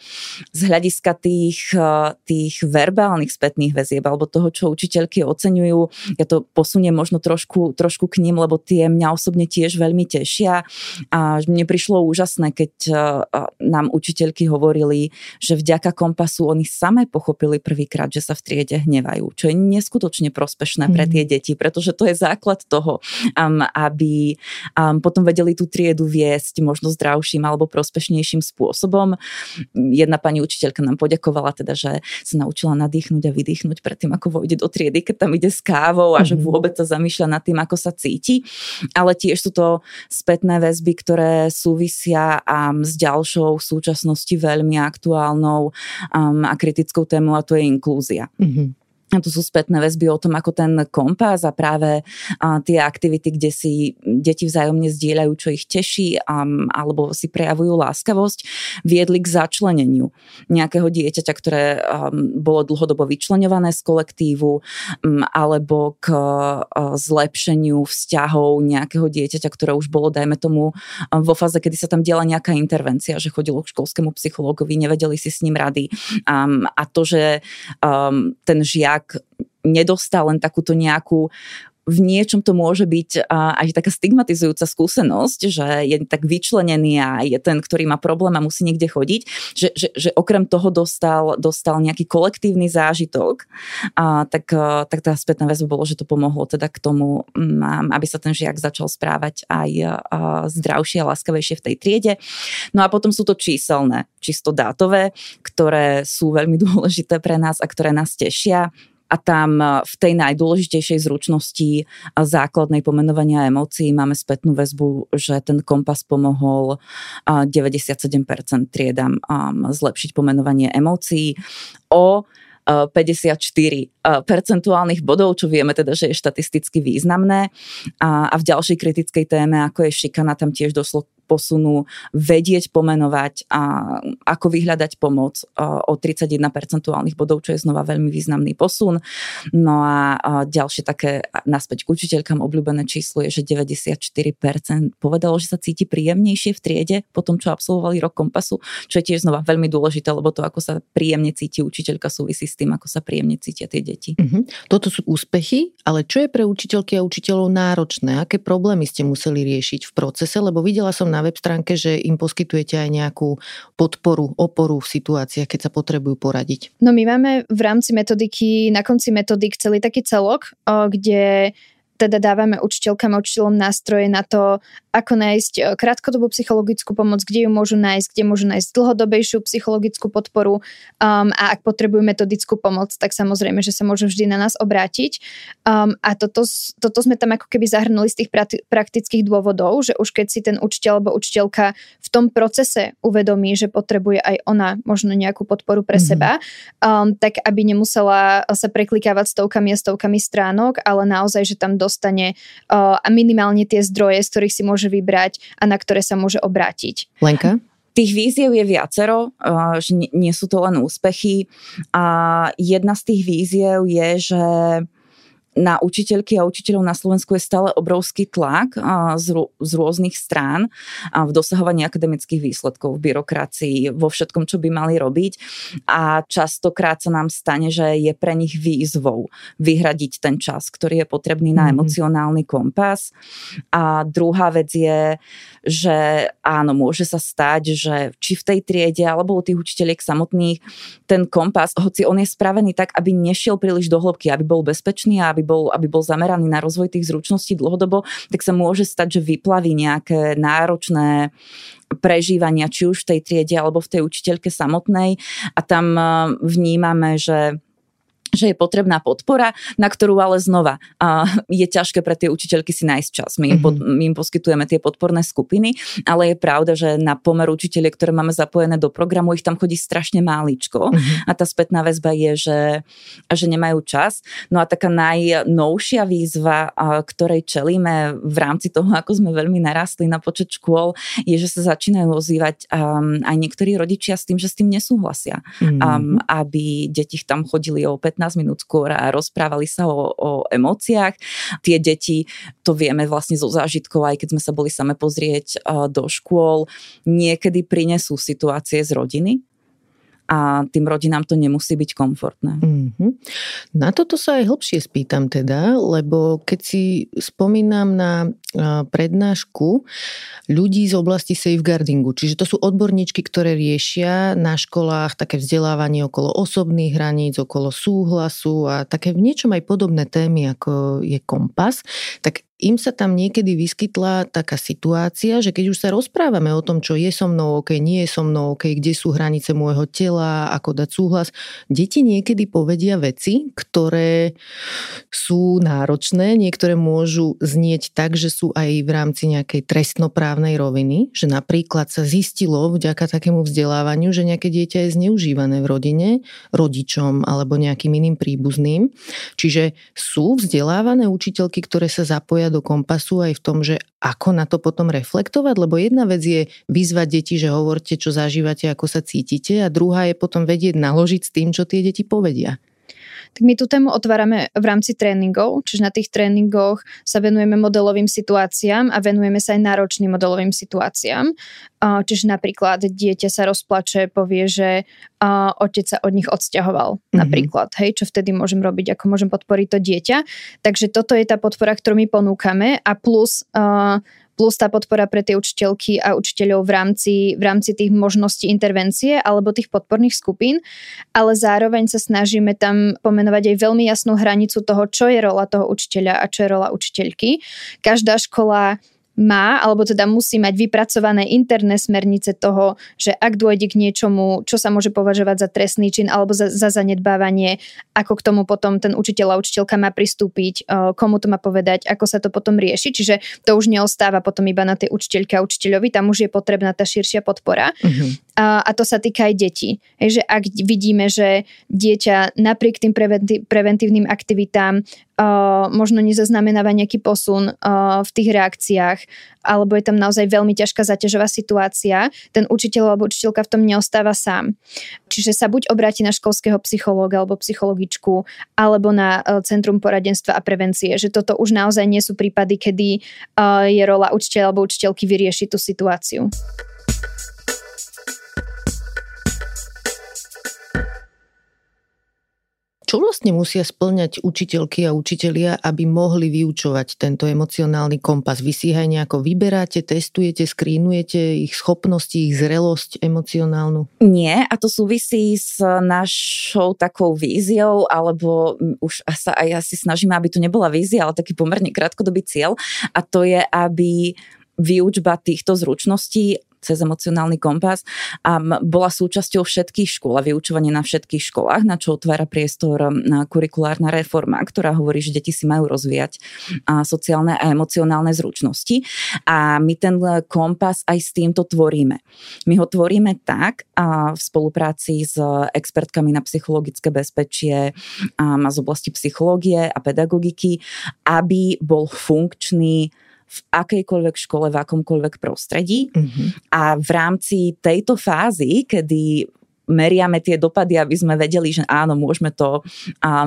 z hľadiska tých, uh, tých verbálnych spätných väzieb alebo toho, čo učiteľky oceňujú. Ja to posuniem možno trošku, trošku k ním, lebo tie mňa osobne tiež veľmi tešia. A mne prišlo úžasné, keď uh, nám učiteľ učiteľky hovorili, že vďaka kompasu oni samé pochopili prvýkrát, že sa v triede hnevajú, čo je neskutočne prospešné pre mhm. tie deti, pretože to je základ toho, um, aby um, potom vedeli tú triedu viesť možno zdravším alebo prospešnejším spôsobom. Jedna pani učiteľka nám poďakovala teda, že sa naučila nadýchnuť a vydýchnuť predtým, ako vojde do triedy, keď tam ide s kávou a že mhm. vôbec sa zamýšľa nad tým, ako sa cíti. Ale tiež sú to spätné väzby, ktoré súvisia um, s ďalšou súčasnou súčasnosti veľmi aktuálnou um, a kritickou témou a to je inklúzia. Mm-hmm. A to sú spätné väzby o tom, ako ten kompas a práve a, tie aktivity, kde si deti vzájomne zdieľajú, čo ich teší a, alebo si prejavujú láskavosť, viedli k začleneniu nejakého dieťaťa, ktoré a, bolo dlhodobo vyčlenované z kolektívu alebo k zlepšeniu vzťahov nejakého dieťaťa, ktoré už bolo, dajme tomu, vo fáze, kedy sa tam diela nejaká intervencia, že chodilo k školskému psychológovi, nevedeli si s ním rady. A, a to, že ten žiak tak nedostal len takúto nejakú v niečom to môže byť aj taká stigmatizujúca skúsenosť, že je tak vyčlenený a je ten, ktorý má problém a musí niekde chodiť, že, že, že okrem toho dostal, dostal nejaký kolektívny zážitok, a tak, tak tá spätná väzba bolo, že to pomohlo teda k tomu, mm, aby sa ten žiak začal správať aj zdravšie a láskavejšie v tej triede. No a potom sú to číselné, čisto dátové, ktoré sú veľmi dôležité pre nás a ktoré nás tešia a tam e, v tej najdôležitejšej zručnosti základnej pomenovania emócií máme spätnú väzbu, že ten kompas pomohol 97% triedam zlepšiť pomenovanie emócií o 54 percentuálnych bodov, čo vieme teda, že je štatisticky významné. A v ďalšej kritickej téme, ako je šikana, tam tiež došlo posunú vedieť pomenovať a ako vyhľadať pomoc o 31 percentuálnych bodov, čo je znova veľmi významný posun. No a ďalšie také naspäť k učiteľkám obľúbené číslo je, že 94% povedalo, že sa cíti príjemnejšie v triede po tom, čo absolvovali rok kompasu, čo je tiež znova veľmi dôležité, lebo to, ako sa príjemne cíti učiteľka, súvisí s tým, ako sa príjemne cítia tie deti. Uh-huh. Toto sú úspechy, ale čo je pre učiteľky a učiteľov náročné? Aké problémy ste museli riešiť v procese? Lebo videla som na web stránke, že im poskytujete aj nejakú podporu, oporu v situáciách, keď sa potrebujú poradiť. No my máme v rámci metodiky, na konci metodik celý taký celok, kde teda dávame učiteľkám a učiteľom nástroje na to, ako nájsť e, krátkodobú psychologickú pomoc, kde ju môžu nájsť, kde môžu nájsť dlhodobejšiu psychologickú podporu um, a ak potrebujú metodickú pomoc, tak samozrejme, že sa môžu vždy na nás obrátiť. Um, a toto, toto sme tam ako keby zahrnuli z tých praktických dôvodov, že už keď si ten učiteľ alebo učiteľka v tom procese uvedomí, že potrebuje aj ona možno nejakú podporu pre mm-hmm. seba, um, tak aby nemusela sa preklikávať stovkami a stovkami stránok, ale naozaj, že tam dostane uh, a minimálne tie zdroje, z ktorých si môže môže vybrať a na ktoré sa môže obrátiť. Lenka? Tých víziev je viacero, že nie sú to len úspechy. A jedna z tých víziev je, že na učiteľky a učiteľov na Slovensku je stále obrovský tlak z, z rôznych strán v dosahovaní akademických výsledkov, v byrokracii, vo všetkom, čo by mali robiť. A častokrát sa nám stane, že je pre nich výzvou vyhradiť ten čas, ktorý je potrebný na mm-hmm. emocionálny kompas. A druhá vec je, že áno, môže sa stať, že či v tej triede alebo u tých učiteľiek samotných ten kompas, hoci on je spravený tak, aby nešiel príliš do hĺbky, aby bol bezpečný a aby bol, aby bol zameraný na rozvoj tých zručností dlhodobo, tak sa môže stať, že vyplaví nejaké náročné prežívania, či už v tej triede alebo v tej učiteľke samotnej. A tam eh, vnímame, že že je potrebná podpora, na ktorú ale znova uh, je ťažké pre tie učiteľky si nájsť čas. My im, pod, mhm. my im poskytujeme tie podporné skupiny, ale je pravda, že na pomer učiteľe, ktoré máme zapojené do programu, ich tam chodí strašne máličko uh-huh. a tá spätná väzba je, že, že nemajú čas. No a taká najnovšia výzva, ktorej čelíme v rámci toho, ako sme veľmi narastli na počet škôl, je, že sa začínajú ozývať um, aj niektorí rodičia s tým, že s tým nesúhlasia. Uh-huh. Um, aby deti tam chodili o 15 15 minút skôr a rozprávali sa o, o emóciách. Tie deti, to vieme vlastne zo zážitkov, aj keď sme sa boli same pozrieť do škôl, niekedy prinesú situácie z rodiny, a tým rodinám to nemusí byť komfortné. Mm-hmm. Na toto sa aj hlbšie spýtam teda, lebo keď si spomínam na prednášku ľudí z oblasti safeguardingu, čiže to sú odborníčky, ktoré riešia na školách také vzdelávanie okolo osobných hraníc, okolo súhlasu a také v niečom aj podobné témy, ako je kompas, tak im sa tam niekedy vyskytla taká situácia, že keď už sa rozprávame o tom, čo je so mnou OK, nie je so mnou OK, kde sú hranice môjho tela, ako dať súhlas, deti niekedy povedia veci, ktoré sú náročné, niektoré môžu znieť tak, že sú aj v rámci nejakej trestnoprávnej roviny, že napríklad sa zistilo vďaka takému vzdelávaniu, že nejaké dieťa je zneužívané v rodine rodičom alebo nejakým iným príbuzným. Čiže sú vzdelávané učiteľky, ktoré sa zapoja zapoja do kompasu aj v tom, že ako na to potom reflektovať, lebo jedna vec je vyzvať deti, že hovorte, čo zažívate, ako sa cítite a druhá je potom vedieť naložiť s tým, čo tie deti povedia. Tak my tú tému otvárame v rámci tréningov, čiže na tých tréningoch sa venujeme modelovým situáciám a venujeme sa aj náročným modelovým situáciám. Čiže napríklad dieťa sa rozplače, povie, že otec sa od nich odsťahoval. Mm-hmm. Napríklad, hej, čo vtedy môžem robiť, ako môžem podporiť to dieťa. Takže toto je tá podpora, ktorú my ponúkame a plus plus tá podpora pre tie učiteľky a učiteľov v rámci, v rámci tých možností intervencie alebo tých podporných skupín, ale zároveň sa snažíme tam pomenovať aj veľmi jasnú hranicu toho, čo je rola toho učiteľa a čo je rola učiteľky. Každá škola má, alebo teda musí mať vypracované interné smernice toho, že ak dôjde k niečomu, čo sa môže považovať za trestný čin alebo za, za zanedbávanie, ako k tomu potom ten učiteľ a učiteľka má pristúpiť, komu to má povedať, ako sa to potom rieši. Čiže to už neostáva potom iba na tej učiteľke a učiteľovi, tam už je potrebná tá širšia podpora. Uh-huh. A, to sa týka aj detí. Hej, že ak vidíme, že dieťa napriek tým preventívnym aktivitám možno nezaznamenáva nejaký posun v tých reakciách, alebo je tam naozaj veľmi ťažká zaťažová situácia, ten učiteľ alebo učiteľka v tom neostáva sám. Čiže sa buď obráti na školského psychológa alebo psychologičku, alebo na uh, Centrum poradenstva a prevencie, že toto už naozaj nie sú prípady, kedy je rola učiteľa alebo učiteľky vyriešiť tú situáciu. Čo vlastne musia splňať učiteľky a učitelia, aby mohli vyučovať tento emocionálny kompas? Vy si aj nejako vyberáte, testujete, skrínujete ich schopnosti, ich zrelosť emocionálnu? Nie, a to súvisí s našou takou víziou, alebo už sa aj asi snažíme, aby to nebola vízia, ale taký pomerne krátkodobý cieľ. A to je, aby výučba týchto zručností cez emocionálny kompas a bola súčasťou všetkých škôl a vyučovanie na všetkých školách, na čo otvára priestor kurikulárna reforma, ktorá hovorí, že deti si majú rozvíjať sociálne a emocionálne zručnosti a my ten kompas aj s týmto tvoríme. My ho tvoríme tak v spolupráci s expertkami na psychologické bezpečie a z oblasti psychológie a pedagogiky, aby bol funkčný v akejkoľvek škole, v akomkoľvek prostredí. Mm-hmm. A v rámci tejto fázy, kedy meriame tie dopady, aby sme vedeli, že áno, môžeme to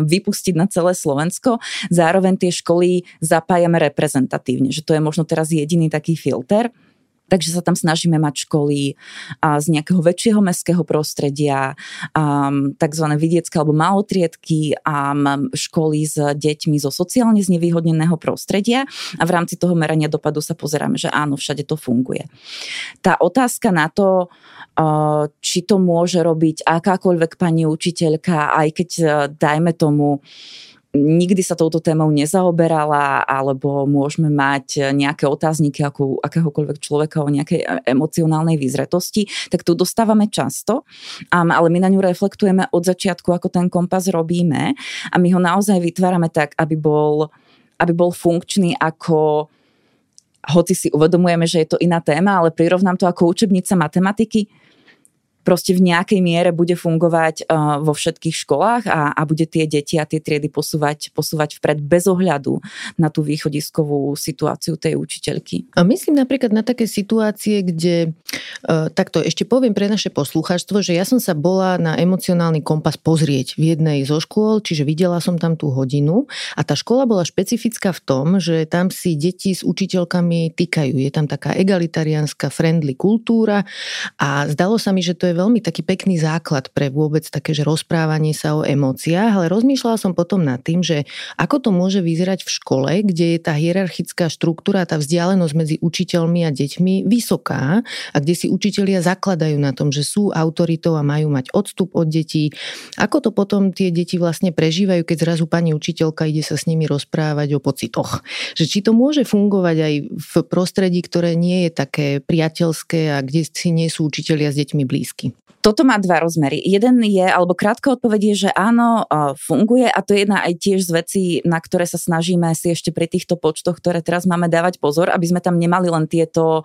vypustiť na celé Slovensko. Zároveň tie školy zapájame reprezentatívne, že to je možno teraz jediný taký filter. Takže sa tam snažíme mať školy z nejakého väčšieho mestského prostredia, tzv. vidiecké alebo malotriedky, a školy s deťmi zo sociálne znevýhodneného prostredia a v rámci toho merania dopadu sa pozeráme, že áno, všade to funguje. Tá otázka na to, či to môže robiť akákoľvek pani učiteľka, aj keď dajme tomu nikdy sa touto témou nezaoberala, alebo môžeme mať nejaké otázniky ako akéhokoľvek človeka o nejakej e, emocionálnej vyzretosti, tak tu dostávame často, ale my na ňu reflektujeme od začiatku, ako ten kompas robíme. A my ho naozaj vytvárame tak, aby bol, aby bol funkčný ako hoci si uvedomujeme, že je to iná téma, ale prirovnám to ako učebnica matematiky, proste v nejakej miere bude fungovať uh, vo všetkých školách a, a bude tie deti a tie triedy posúvať, posúvať vpred bez ohľadu na tú východiskovú situáciu tej učiteľky. A myslím napríklad na také situácie, kde, uh, takto ešte poviem pre naše poslucháčstvo, že ja som sa bola na emocionálny kompas pozrieť v jednej zo škôl, čiže videla som tam tú hodinu a tá škola bola špecifická v tom, že tam si deti s učiteľkami týkajú. Je tam taká egalitariánska friendly kultúra a zdalo sa mi, že to je veľmi taký pekný základ pre vôbec také, že rozprávanie sa o emóciách, ale rozmýšľala som potom nad tým, že ako to môže vyzerať v škole, kde je tá hierarchická štruktúra, tá vzdialenosť medzi učiteľmi a deťmi vysoká a kde si učitelia zakladajú na tom, že sú autoritou a majú mať odstup od detí. Ako to potom tie deti vlastne prežívajú, keď zrazu pani učiteľka ide sa s nimi rozprávať o pocitoch. Že či to môže fungovať aj v prostredí, ktoré nie je také priateľské a kde si nie sú učitelia s deťmi blízki. Toto má dva rozmery. Jeden je, alebo krátka odpoveď je, že áno, funguje a to je jedna aj tiež z vecí, na ktoré sa snažíme si ešte pri týchto počtoch, ktoré teraz máme dávať pozor, aby sme tam nemali len tieto,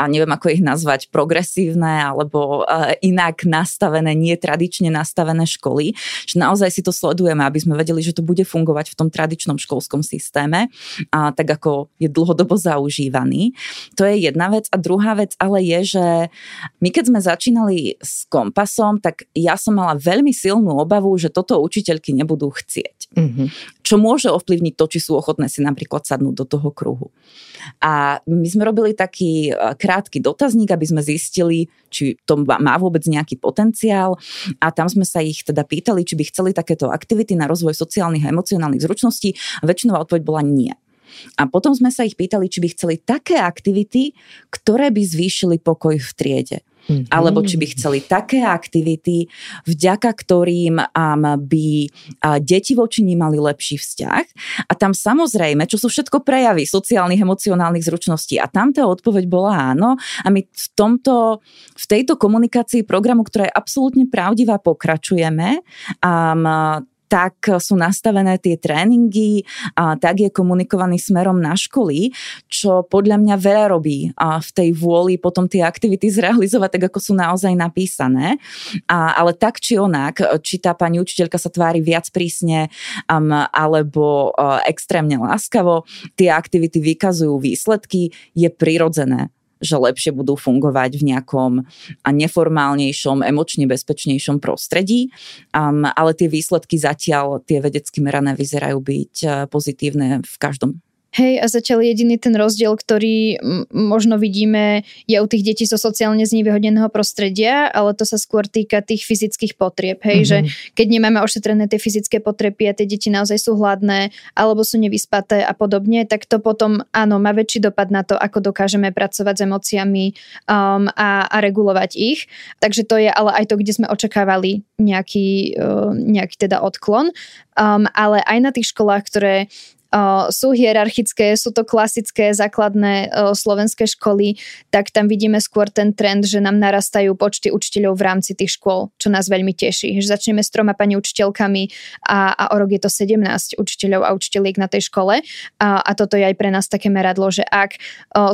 a neviem ako ich nazvať, progresívne alebo inak nastavené, nie tradične nastavené školy. Že naozaj si to sledujeme, aby sme vedeli, že to bude fungovať v tom tradičnom školskom systéme, a tak ako je dlhodobo zaužívaný. To je jedna vec. A druhá vec ale je, že my keď sme začínali kompasom, tak ja som mala veľmi silnú obavu, že toto učiteľky nebudú chcieť. Mm-hmm. Čo môže ovplyvniť to, či sú ochotné si napríklad sadnúť do toho kruhu. A my sme robili taký e, krátky dotazník, aby sme zistili, či to má vôbec nejaký potenciál a tam sme sa ich teda pýtali, či by chceli takéto aktivity na rozvoj sociálnych a emocionálnych zručností a väčšinová odpoveď bola nie. A potom sme sa ich pýtali, či by chceli také aktivity, ktoré by zvýšili pokoj v triede. Mm-hmm. Alebo či by chceli také aktivity, vďaka ktorým um, by uh, deti voči nim mali lepší vzťah. A tam samozrejme, čo sú všetko prejavy sociálnych, emocionálnych zručností. A tam tá odpoveď bola áno. A my v, tomto, v tejto komunikácii programu, ktorá je absolútne pravdivá, pokračujeme. Um, tak sú nastavené tie tréningy, a tak je komunikovaný smerom na školy, čo podľa mňa veľa robí a v tej vôli potom tie aktivity zrealizovať tak, ako sú naozaj napísané. A, ale tak či onak, či tá pani učiteľka sa tvári viac prísne um, alebo uh, extrémne láskavo, tie aktivity vykazujú výsledky, je prirodzené že lepšie budú fungovať v nejakom neformálnejšom, emočne bezpečnejšom prostredí. Um, ale tie výsledky zatiaľ, tie vedecky merané, vyzerajú byť uh, pozitívne v každom Hej, a zatiaľ jediný ten rozdiel, ktorý možno vidíme, je u tých detí zo sociálne znevýhodneného prostredia, ale to sa skôr týka tých fyzických potrieb. Hej, mm-hmm. že keď nemáme ošetrené tie fyzické potreby a tie deti naozaj sú hladné alebo sú nevyspaté a podobne, tak to potom áno, má väčší dopad na to, ako dokážeme pracovať s emóciami um, a, a regulovať ich. Takže to je ale aj to, kde sme očakávali nejaký, uh, nejaký teda odklon. Um, ale aj na tých školách, ktoré sú hierarchické, sú to klasické základné slovenské školy, tak tam vidíme skôr ten trend, že nám narastajú počty učiteľov v rámci tých škôl, čo nás veľmi teší. Že začneme s troma pani učiteľkami a, a o rok je to 17 učiteľov a učiteľiek na tej škole. A, a toto je aj pre nás také meradlo, že ak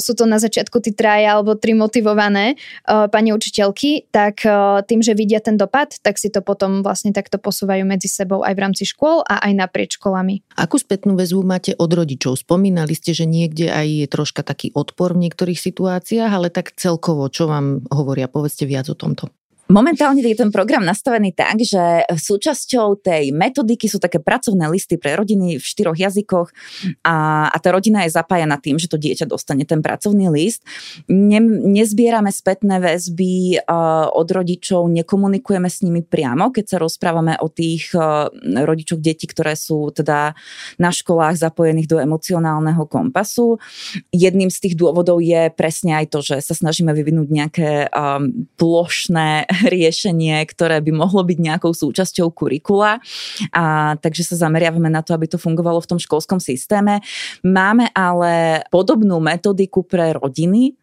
sú to na začiatku tí traja alebo tri motivované pani učiteľky, tak tým, že vidia ten dopad, tak si to potom vlastne takto posúvajú medzi sebou aj v rámci škôl a aj naprieč školami. Akú spätnú väzbu máte od rodičov? Spomínali ste, že niekde aj je troška taký odpor v niektorých situáciách, ale tak celkovo, čo vám hovoria? Povedzte viac o tomto. Momentálne je ten program nastavený tak, že súčasťou tej metodiky sú také pracovné listy pre rodiny v štyroch jazykoch a, a tá rodina je zapájana tým, že to dieťa dostane ten pracovný list. Ne, nezbierame spätné väzby uh, od rodičov, nekomunikujeme s nimi priamo, keď sa rozprávame o tých uh, rodičoch detí, ktoré sú teda na školách zapojených do emocionálneho kompasu. Jedným z tých dôvodov je presne aj to, že sa snažíme vyvinúť nejaké um, plošné riešenie, ktoré by mohlo byť nejakou súčasťou kurikula. A, takže sa zameriavame na to, aby to fungovalo v tom školskom systéme. Máme ale podobnú metodiku pre rodiny,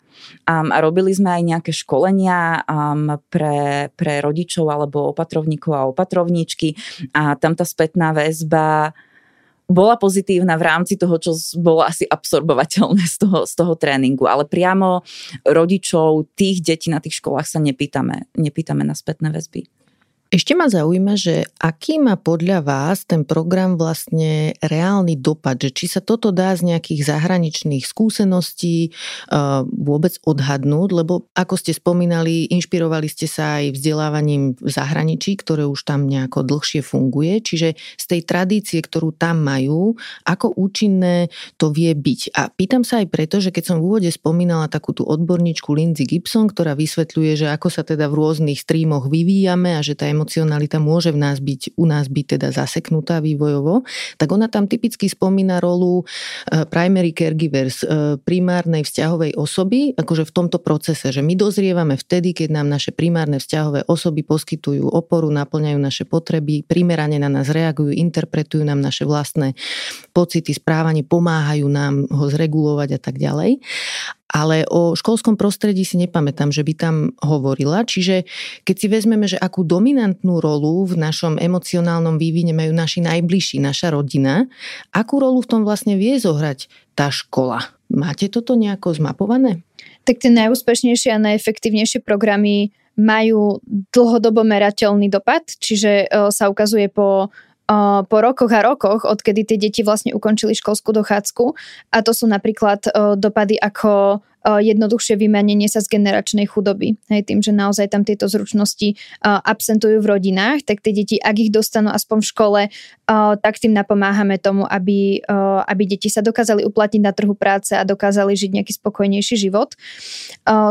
Um, a robili sme aj nejaké školenia um, pre, pre rodičov alebo opatrovníkov a opatrovníčky a tam tá spätná väzba bola pozitívna v rámci toho, čo bolo asi absorbovateľné z toho, z toho tréningu, ale priamo rodičov tých detí na tých školách sa nepýtame, nepýtame na spätné väzby. Ešte ma zaujíma, že aký má podľa vás ten program vlastne reálny dopad, že či sa toto dá z nejakých zahraničných skúseností uh, vôbec odhadnúť, lebo ako ste spomínali, inšpirovali ste sa aj vzdelávaním v zahraničí, ktoré už tam nejako dlhšie funguje, čiže z tej tradície, ktorú tam majú, ako účinné to vie byť. A pýtam sa aj preto, že keď som v úvode spomínala takú tú odborníčku Lindsay Gibson, ktorá vysvetľuje, že ako sa teda v rôznych streamoch vyvíjame a že tá emocionalita môže v nás byť, u nás byť teda zaseknutá vývojovo, tak ona tam typicky spomína rolu e, primary caregivers, e, primárnej vzťahovej osoby, akože v tomto procese, že my dozrievame vtedy, keď nám naše primárne vzťahové osoby poskytujú oporu, naplňajú naše potreby, primerane na nás reagujú, interpretujú nám naše vlastné pocity, správanie, pomáhajú nám ho zregulovať a tak ďalej ale o školskom prostredí si nepamätám, že by tam hovorila. Čiže keď si vezmeme, že akú dominantnú rolu v našom emocionálnom vývine majú naši najbližší, naša rodina, akú rolu v tom vlastne vie zohrať tá škola? Máte toto nejako zmapované? Tak tie najúspešnejšie a najefektívnejšie programy majú dlhodobo merateľný dopad, čiže e, sa ukazuje po po rokoch a rokoch, odkedy tie deti vlastne ukončili školskú dochádzku. A to sú napríklad dopady ako jednoduchšie vymenenie sa z generačnej chudoby. Hej, tým, že naozaj tam tieto zručnosti absentujú v rodinách, tak tie deti, ak ich dostanú aspoň v škole, tak tým napomáhame tomu, aby, aby deti sa dokázali uplatniť na trhu práce a dokázali žiť nejaký spokojnejší život.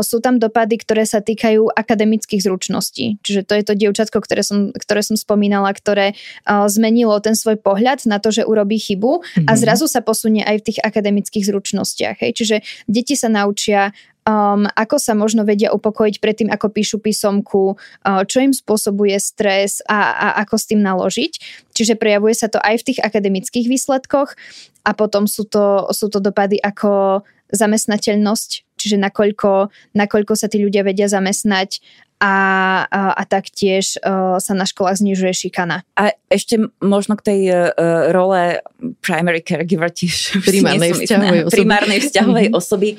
Sú tam dopady, ktoré sa týkajú akademických zručností. Čiže to je to dievčatko, ktoré som, ktoré som spomínala, ktoré zmenilo ten svoj pohľad na to, že urobí chybu a mhm. zrazu sa posunie aj v tých akademických zručnostiach. Hej. Čiže deti sa naučia naučia, um, ako sa možno vedia upokojiť predtým, ako píšu písomku, uh, čo im spôsobuje stres a, a ako s tým naložiť. Čiže prejavuje sa to aj v tých akademických výsledkoch a potom sú to, sú to dopady ako zamestnateľnosť, čiže nakoľko, nakoľko sa tí ľudia vedia zamestnať a, a, a taktiež uh, sa na školách znižuje šikana. A ešte možno k tej uh, role primary caregiver tiež primárnej vzťahovej osoby. Primárnej vzťahovej mm-hmm. osoby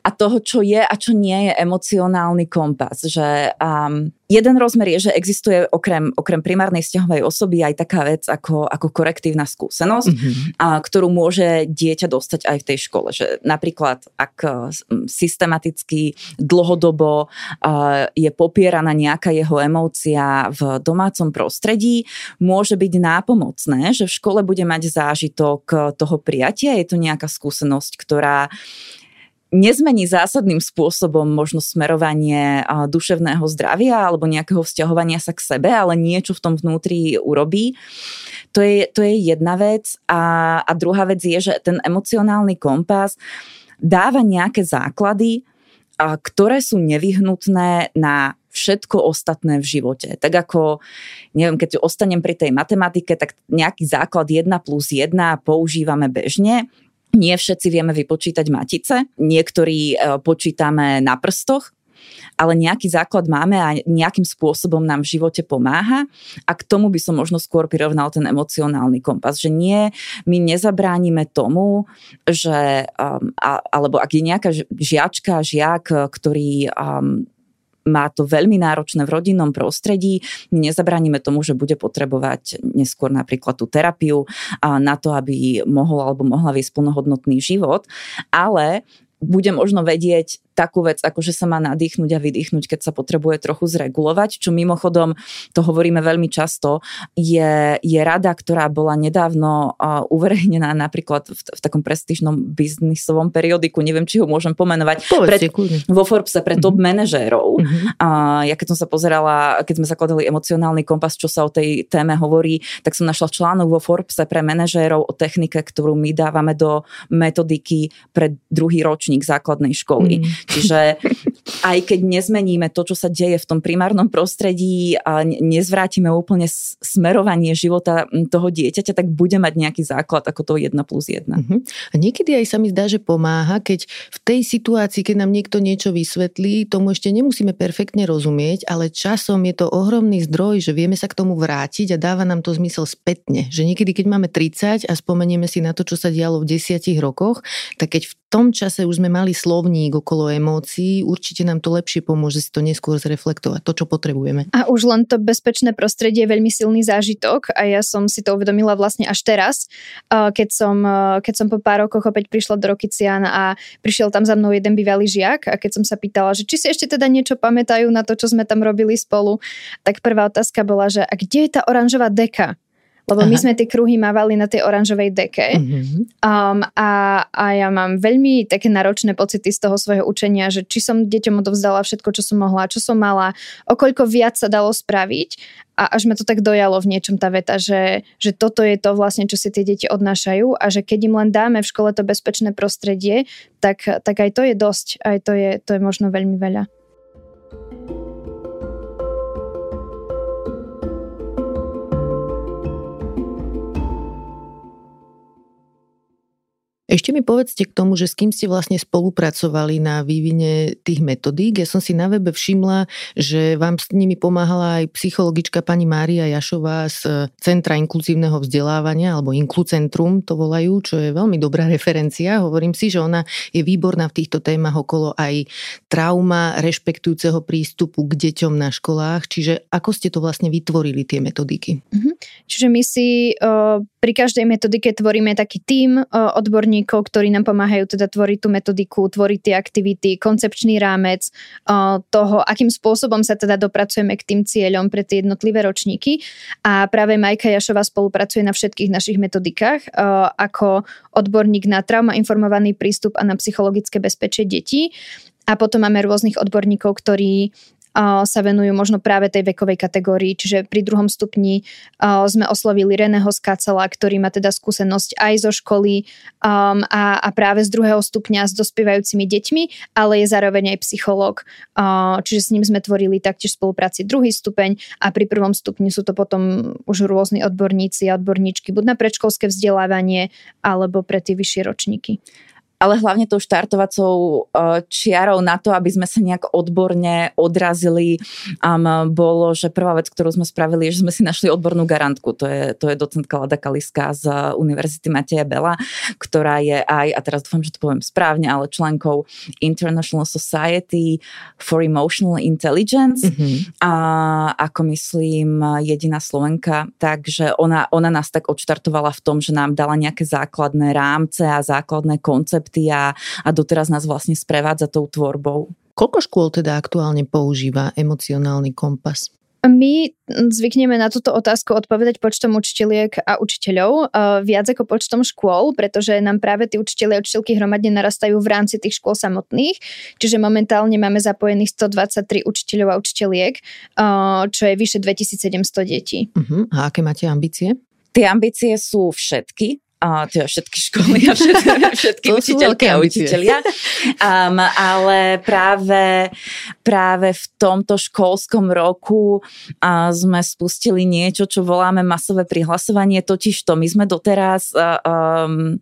a toho, čo je a čo nie je emocionálny kompas. Že um, Jeden rozmer je, že existuje okrem, okrem primárnej vzťahovej osoby aj taká vec ako, ako korektívna skúsenosť, mm-hmm. a, ktorú môže dieťa dostať aj v tej škole. Že napríklad, ak systematicky dlhodobo a, je popieraná nejaká jeho emócia v domácom prostredí, môže byť nápomocné, že v škole bude mať zážitok toho prijatia. Je to nejaká skúsenosť, ktorá nezmení zásadným spôsobom možno smerovanie duševného zdravia alebo nejakého vzťahovania sa k sebe, ale niečo v tom vnútri urobí. To je, to je jedna vec. A, a druhá vec je, že ten emocionálny kompas dáva nejaké základy, ktoré sú nevyhnutné na všetko ostatné v živote. Tak ako, neviem, keď ostanem pri tej matematike, tak nejaký základ 1 plus 1 používame bežne, nie všetci vieme vypočítať matice, niektorí e, počítame na prstoch, ale nejaký základ máme a nejakým spôsobom nám v živote pomáha a k tomu by som možno skôr prirovnal ten emocionálny kompas, že nie, my nezabránime tomu, že um, a, alebo ak je nejaká žiačka, žiak, ktorý um, má to veľmi náročné v rodinnom prostredí. My nezabraníme tomu, že bude potrebovať neskôr napríklad tú terapiu na to, aby mohol alebo mohla viesť plnohodnotný život, ale bude možno vedieť takú vec, ako že sa má nadýchnuť a vydýchnuť, keď sa potrebuje trochu zregulovať, čo mimochodom, to hovoríme veľmi často, je, je rada, ktorá bola nedávno uh, uverejnená napríklad v, v takom prestížnom biznisovom periodiku, neviem, či ho môžem pomenovať, Povedzte, pred, vo Forbese pre top mm-hmm. manažérov. Mm-hmm. Uh, ja keď som sa pozerala, keď sme zakladali emocionálny kompas, čo sa o tej téme hovorí, tak som našla článok vo Forbese pre manažérov o technike, ktorú my dávame do metodiky pre druhý ročník základnej školy. Mm. Čiže aj keď nezmeníme to, čo sa deje v tom primárnom prostredí a nezvrátime úplne smerovanie života toho dieťaťa, tak bude mať nejaký základ ako to 1 plus 1. Uh-huh. A niekedy aj sa mi zdá, že pomáha, keď v tej situácii, keď nám niekto niečo vysvetlí, tomu ešte nemusíme perfektne rozumieť, ale časom je to ohromný zdroj, že vieme sa k tomu vrátiť a dáva nám to zmysel spätne. Že niekedy, keď máme 30 a spomenieme si na to, čo sa dialo v desiatich rokoch, tak keď v tom čase už sme mali slovník okolo emócií, určite nám to lepšie pomôže si to neskôr zreflektovať, to, čo potrebujeme. A už len to bezpečné prostredie je veľmi silný zážitok a ja som si to uvedomila vlastne až teraz, keď som, keď som po pár rokoch opäť prišla do Rokician a prišiel tam za mnou jeden bývalý žiak a keď som sa pýtala, že či si ešte teda niečo pamätajú na to, čo sme tam robili spolu, tak prvá otázka bola, že a kde je tá oranžová deka? Lebo Aha. my sme tie kruhy mávali na tej oranžovej deke uh-huh. um, a, a ja mám veľmi také náročné pocity z toho svojho učenia, že či som deťom odovzdala všetko, čo som mohla, čo som mala, okoľko viac sa dalo spraviť a až ma to tak dojalo v niečom tá veta, že, že toto je to vlastne, čo si tie deti odnášajú a že keď im len dáme v škole to bezpečné prostredie, tak, tak aj to je dosť, aj to je, to je možno veľmi veľa. Ešte mi povedzte k tomu, že s kým ste vlastne spolupracovali na vývine tých metodík. Ja som si na webe všimla, že vám s nimi pomáhala aj psychologička pani Mária Jašová z Centra inkluzívneho vzdelávania, alebo Inklucentrum to volajú, čo je veľmi dobrá referencia. Hovorím si, že ona je výborná v týchto témach okolo aj trauma, rešpektujúceho prístupu k deťom na školách. Čiže ako ste to vlastne vytvorili, tie metodiky? Mhm. Čiže my si uh, pri každej metodike tvoríme taký tím uh, odborníkov, odborníkov, ktorí nám pomáhajú teda tvoriť tú metodiku, tvoriť tie aktivity, koncepčný rámec toho, akým spôsobom sa teda dopracujeme k tým cieľom pre tie jednotlivé ročníky. A práve Majka Jašová spolupracuje na všetkých našich metodikách ako odborník na trauma informovaný prístup a na psychologické bezpečie detí. A potom máme rôznych odborníkov, ktorí sa venujú možno práve tej vekovej kategórii. Čiže pri druhom stupni sme oslovili Reného Skacela, ktorý má teda skúsenosť aj zo školy a, a práve z druhého stupňa s dospievajúcimi deťmi, ale je zároveň aj psychológ. Čiže s ním sme tvorili taktiež spolupráci druhý stupeň a pri prvom stupni sú to potom už rôzni odborníci a odborníčky, buď na predškolské vzdelávanie alebo pre tie vyššie ročníky ale hlavne tou štartovacou uh, čiarou na to, aby sme sa nejak odborne odrazili, um, bolo, že prvá vec, ktorú sme spravili, je, že sme si našli odbornú garantku. To je, to je docentka Lada Kaliska z Univerzity Mateja Bela, ktorá je aj, a teraz dúfam, že to poviem správne, ale členkou International Society for Emotional Intelligence mm-hmm. a ako myslím jediná Slovenka, takže ona, ona nás tak odštartovala v tom, že nám dala nejaké základné rámce a základné koncepty koncepty a, a doteraz nás vlastne sprevádza tou tvorbou. Koľko škôl teda aktuálne používa emocionálny kompas? My zvykneme na túto otázku odpovedať počtom učiteľiek a učiteľov uh, viac ako počtom škôl, pretože nám práve tí učiteľi a učiteľky hromadne narastajú v rámci tých škôl samotných. Čiže momentálne máme zapojených 123 učiteľov a učiteľiek, uh, čo je vyše 2700 detí. Uh-huh. A aké máte ambície? Tie ambície sú všetky, a teda všetky školy a všetky, všetky učiteľky a učiteľia. Um, ale práve, práve v tomto školskom roku uh, sme spustili niečo, čo voláme masové prihlasovanie, totiž to my sme doteraz uh, um,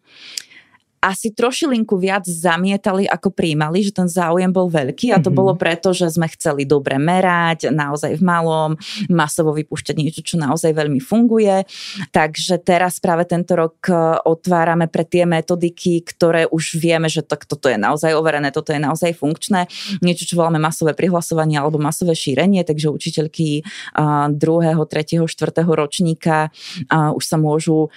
asi trošilinku viac zamietali, ako príjmali, že ten záujem bol veľký a to mm-hmm. bolo preto, že sme chceli dobre merať, naozaj v malom, masovo vypúšťať niečo, čo naozaj veľmi funguje. Takže teraz práve tento rok e, otvárame pre tie metodiky, ktoré už vieme, že to, toto je naozaj overené, toto je naozaj funkčné. Niečo, čo voláme masové prihlasovanie alebo masové šírenie, takže učiteľky uh, druhého, tretieho, štvrtého ročníka uh, už sa môžu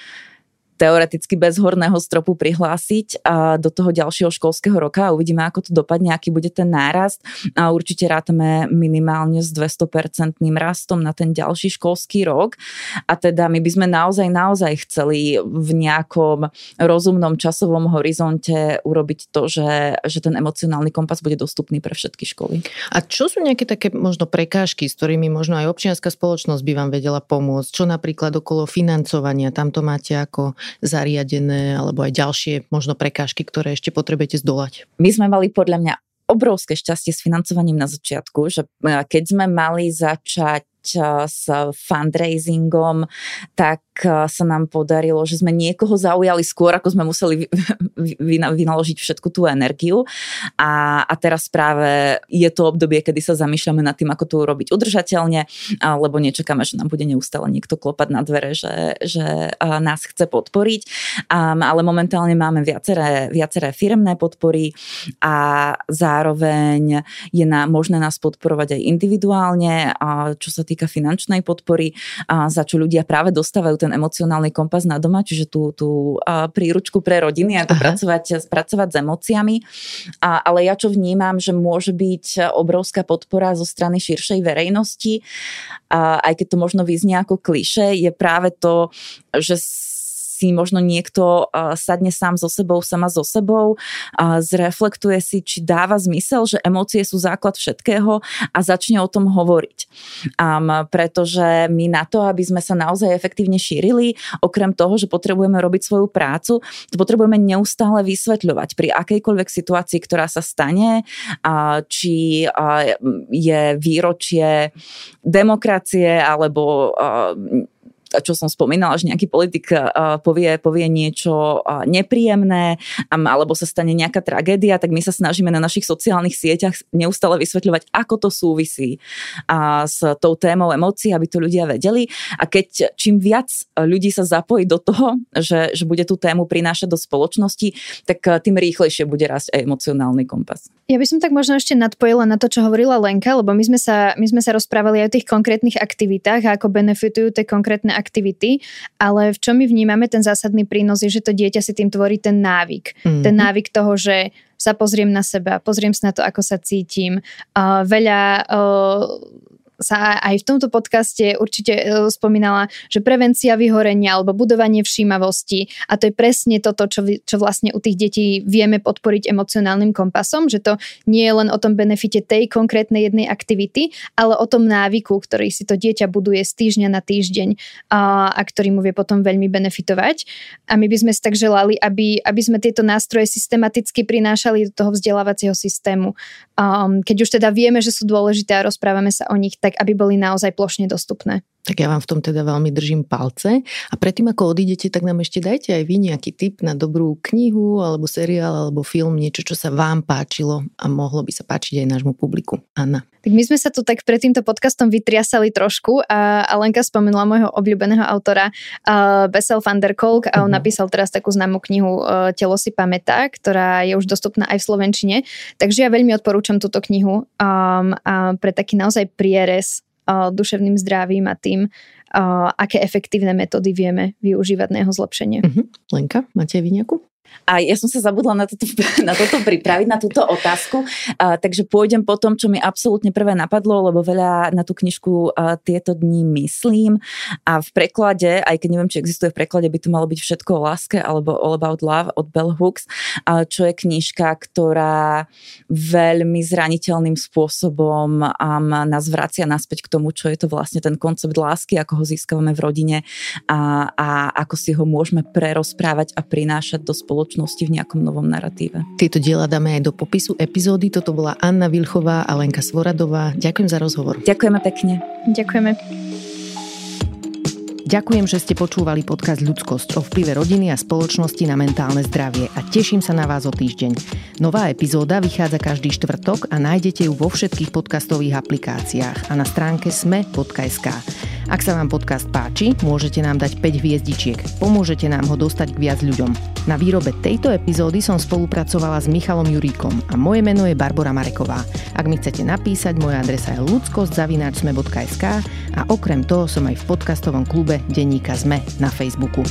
teoreticky bez horného stropu prihlásiť do toho ďalšieho školského roka a uvidíme, ako to dopadne, aký bude ten nárast. A určite rátame minimálne s 200% rastom na ten ďalší školský rok. A teda my by sme naozaj, naozaj chceli v nejakom rozumnom časovom horizonte urobiť to, že, že ten emocionálny kompas bude dostupný pre všetky školy. A čo sú nejaké také možno prekážky, s ktorými možno aj občianská spoločnosť by vám vedela pomôcť? Čo napríklad okolo financovania? Tam to máte ako zariadené alebo aj ďalšie možno prekážky, ktoré ešte potrebujete zdolať? My sme mali podľa mňa obrovské šťastie s financovaním na začiatku, že e, keď sme mali začať s fundraisingom, tak sa nám podarilo, že sme niekoho zaujali skôr, ako sme museli vynaložiť všetku tú energiu. A, a teraz práve je to obdobie, kedy sa zamýšľame nad tým, ako to urobiť udržateľne, lebo nečakáme, že nám bude neustále niekto klopať na dvere, že, že nás chce podporiť. Ale momentálne máme viaceré, viaceré firmné podpory a zároveň je na, možné nás podporovať aj individuálne, čo sa týka finančnej podpory, za čo ľudia práve dostávajú ten emocionálny kompas na doma, čiže tú, tú uh, príručku pre rodiny, ako pracovať, pracovať s emóciami. A, ale ja čo vnímam, že môže byť obrovská podpora zo strany širšej verejnosti, a aj keď to možno vyznie ako kliše, je práve to, že si možno niekto sadne sám so sebou, sama so sebou, zreflektuje si, či dáva zmysel, že emócie sú základ všetkého a začne o tom hovoriť. Um, pretože my na to, aby sme sa naozaj efektívne šírili, okrem toho, že potrebujeme robiť svoju prácu, to potrebujeme neustále vysvetľovať pri akejkoľvek situácii, ktorá sa stane, a či a, je výročie demokracie alebo a, čo som spomínala, že nejaký politik povie, povie niečo nepríjemné alebo sa stane nejaká tragédia, tak my sa snažíme na našich sociálnych sieťach neustále vysvetľovať, ako to súvisí s tou témou emócií, aby to ľudia vedeli. A keď čím viac ľudí sa zapojí do toho, že, že bude tú tému prinášať do spoločnosti, tak tým rýchlejšie bude rásť aj emocionálny kompas. Ja by som tak možno ešte nadpojila na to, čo hovorila Lenka, lebo my sme sa, my sme sa rozprávali aj o tých konkrétnych aktivitách a ako benefitujú tie konkrétne aktivity, ale v čom my vnímame ten zásadný prínos je, že to dieťa si tým tvorí ten návyk. Mm-hmm. Ten návyk toho, že sa pozriem na seba, pozriem sa na to, ako sa cítim. Uh, veľa uh, sa aj v tomto podcaste určite e, spomínala, že prevencia vyhorenia alebo budovanie všímavosti a to je presne toto, čo, čo vlastne u tých detí vieme podporiť emocionálnym kompasom, že to nie je len o tom benefite tej konkrétnej jednej aktivity, ale o tom návyku, ktorý si to dieťa buduje z týždňa na týždeň a, a ktorý mu vie potom veľmi benefitovať. A my by sme si tak želali, aby, aby sme tieto nástroje systematicky prinášali do toho vzdelávacieho systému. Um, keď už teda vieme, že sú dôležité a rozprávame sa o nich, tak aby boli naozaj plošne dostupné. Tak ja vám v tom teda veľmi držím palce. A predtým, ako odídete, tak nám ešte dajte aj vy nejaký tip na dobrú knihu, alebo seriál, alebo film, niečo, čo sa vám páčilo a mohlo by sa páčiť aj nášmu publiku. Anna. Tak my sme sa tu tak pred týmto podcastom vytriasali trošku a Alenka spomenula môjho obľúbeného autora uh, Bessel van der Kolk a on uh-huh. napísal teraz takú známu knihu uh, Telo si pamätá, ktorá je už dostupná aj v Slovenčine. Takže ja veľmi odporúčam túto knihu um, a pre taký naozaj prierez duševným zdravím a tým, aké efektívne metódy vieme využívať na jeho zlepšenie. Uh-huh. Lenka, máte vy nejakú? A ja som sa zabudla na toto, na toto pripraviť, na túto otázku, a, takže pôjdem po tom, čo mi absolútne prvé napadlo, lebo veľa na tú knižku a, tieto dní myslím. A v preklade, aj keď neviem, či existuje v preklade, by to malo byť všetko o láske alebo All About Love od Bell Hooks, a, čo je knižka, ktorá veľmi zraniteľným spôsobom a, nás vracia naspäť k tomu, čo je to vlastne ten koncept lásky, ako ho získavame v rodine a, a ako si ho môžeme prerozprávať a prinášať do spoločnosti spoločnosti v nejakom novom narratíve. Tieto diela dáme aj do popisu epizódy. Toto bola Anna Vilchová a Lenka Svoradová. Ďakujem za rozhovor. Ďakujeme pekne. Ďakujeme. Ďakujem, že ste počúvali podcast Ľudskosť o vplyve rodiny a spoločnosti na mentálne zdravie a teším sa na vás o týždeň. Nová epizóda vychádza každý štvrtok a nájdete ju vo všetkých podcastových aplikáciách a na stránke sme.sk. Ak sa vám podcast páči, môžete nám dať 5 hviezdičiek. Pomôžete nám ho dostať k viac ľuďom. Na výrobe tejto epizódy som spolupracovala s Michalom Juríkom a moje meno je Barbara Mareková. Ak mi chcete napísať, moja adresa je ludskosť.sme.sk a okrem toho som aj v podcastovom klube Denníka Sme na Facebooku.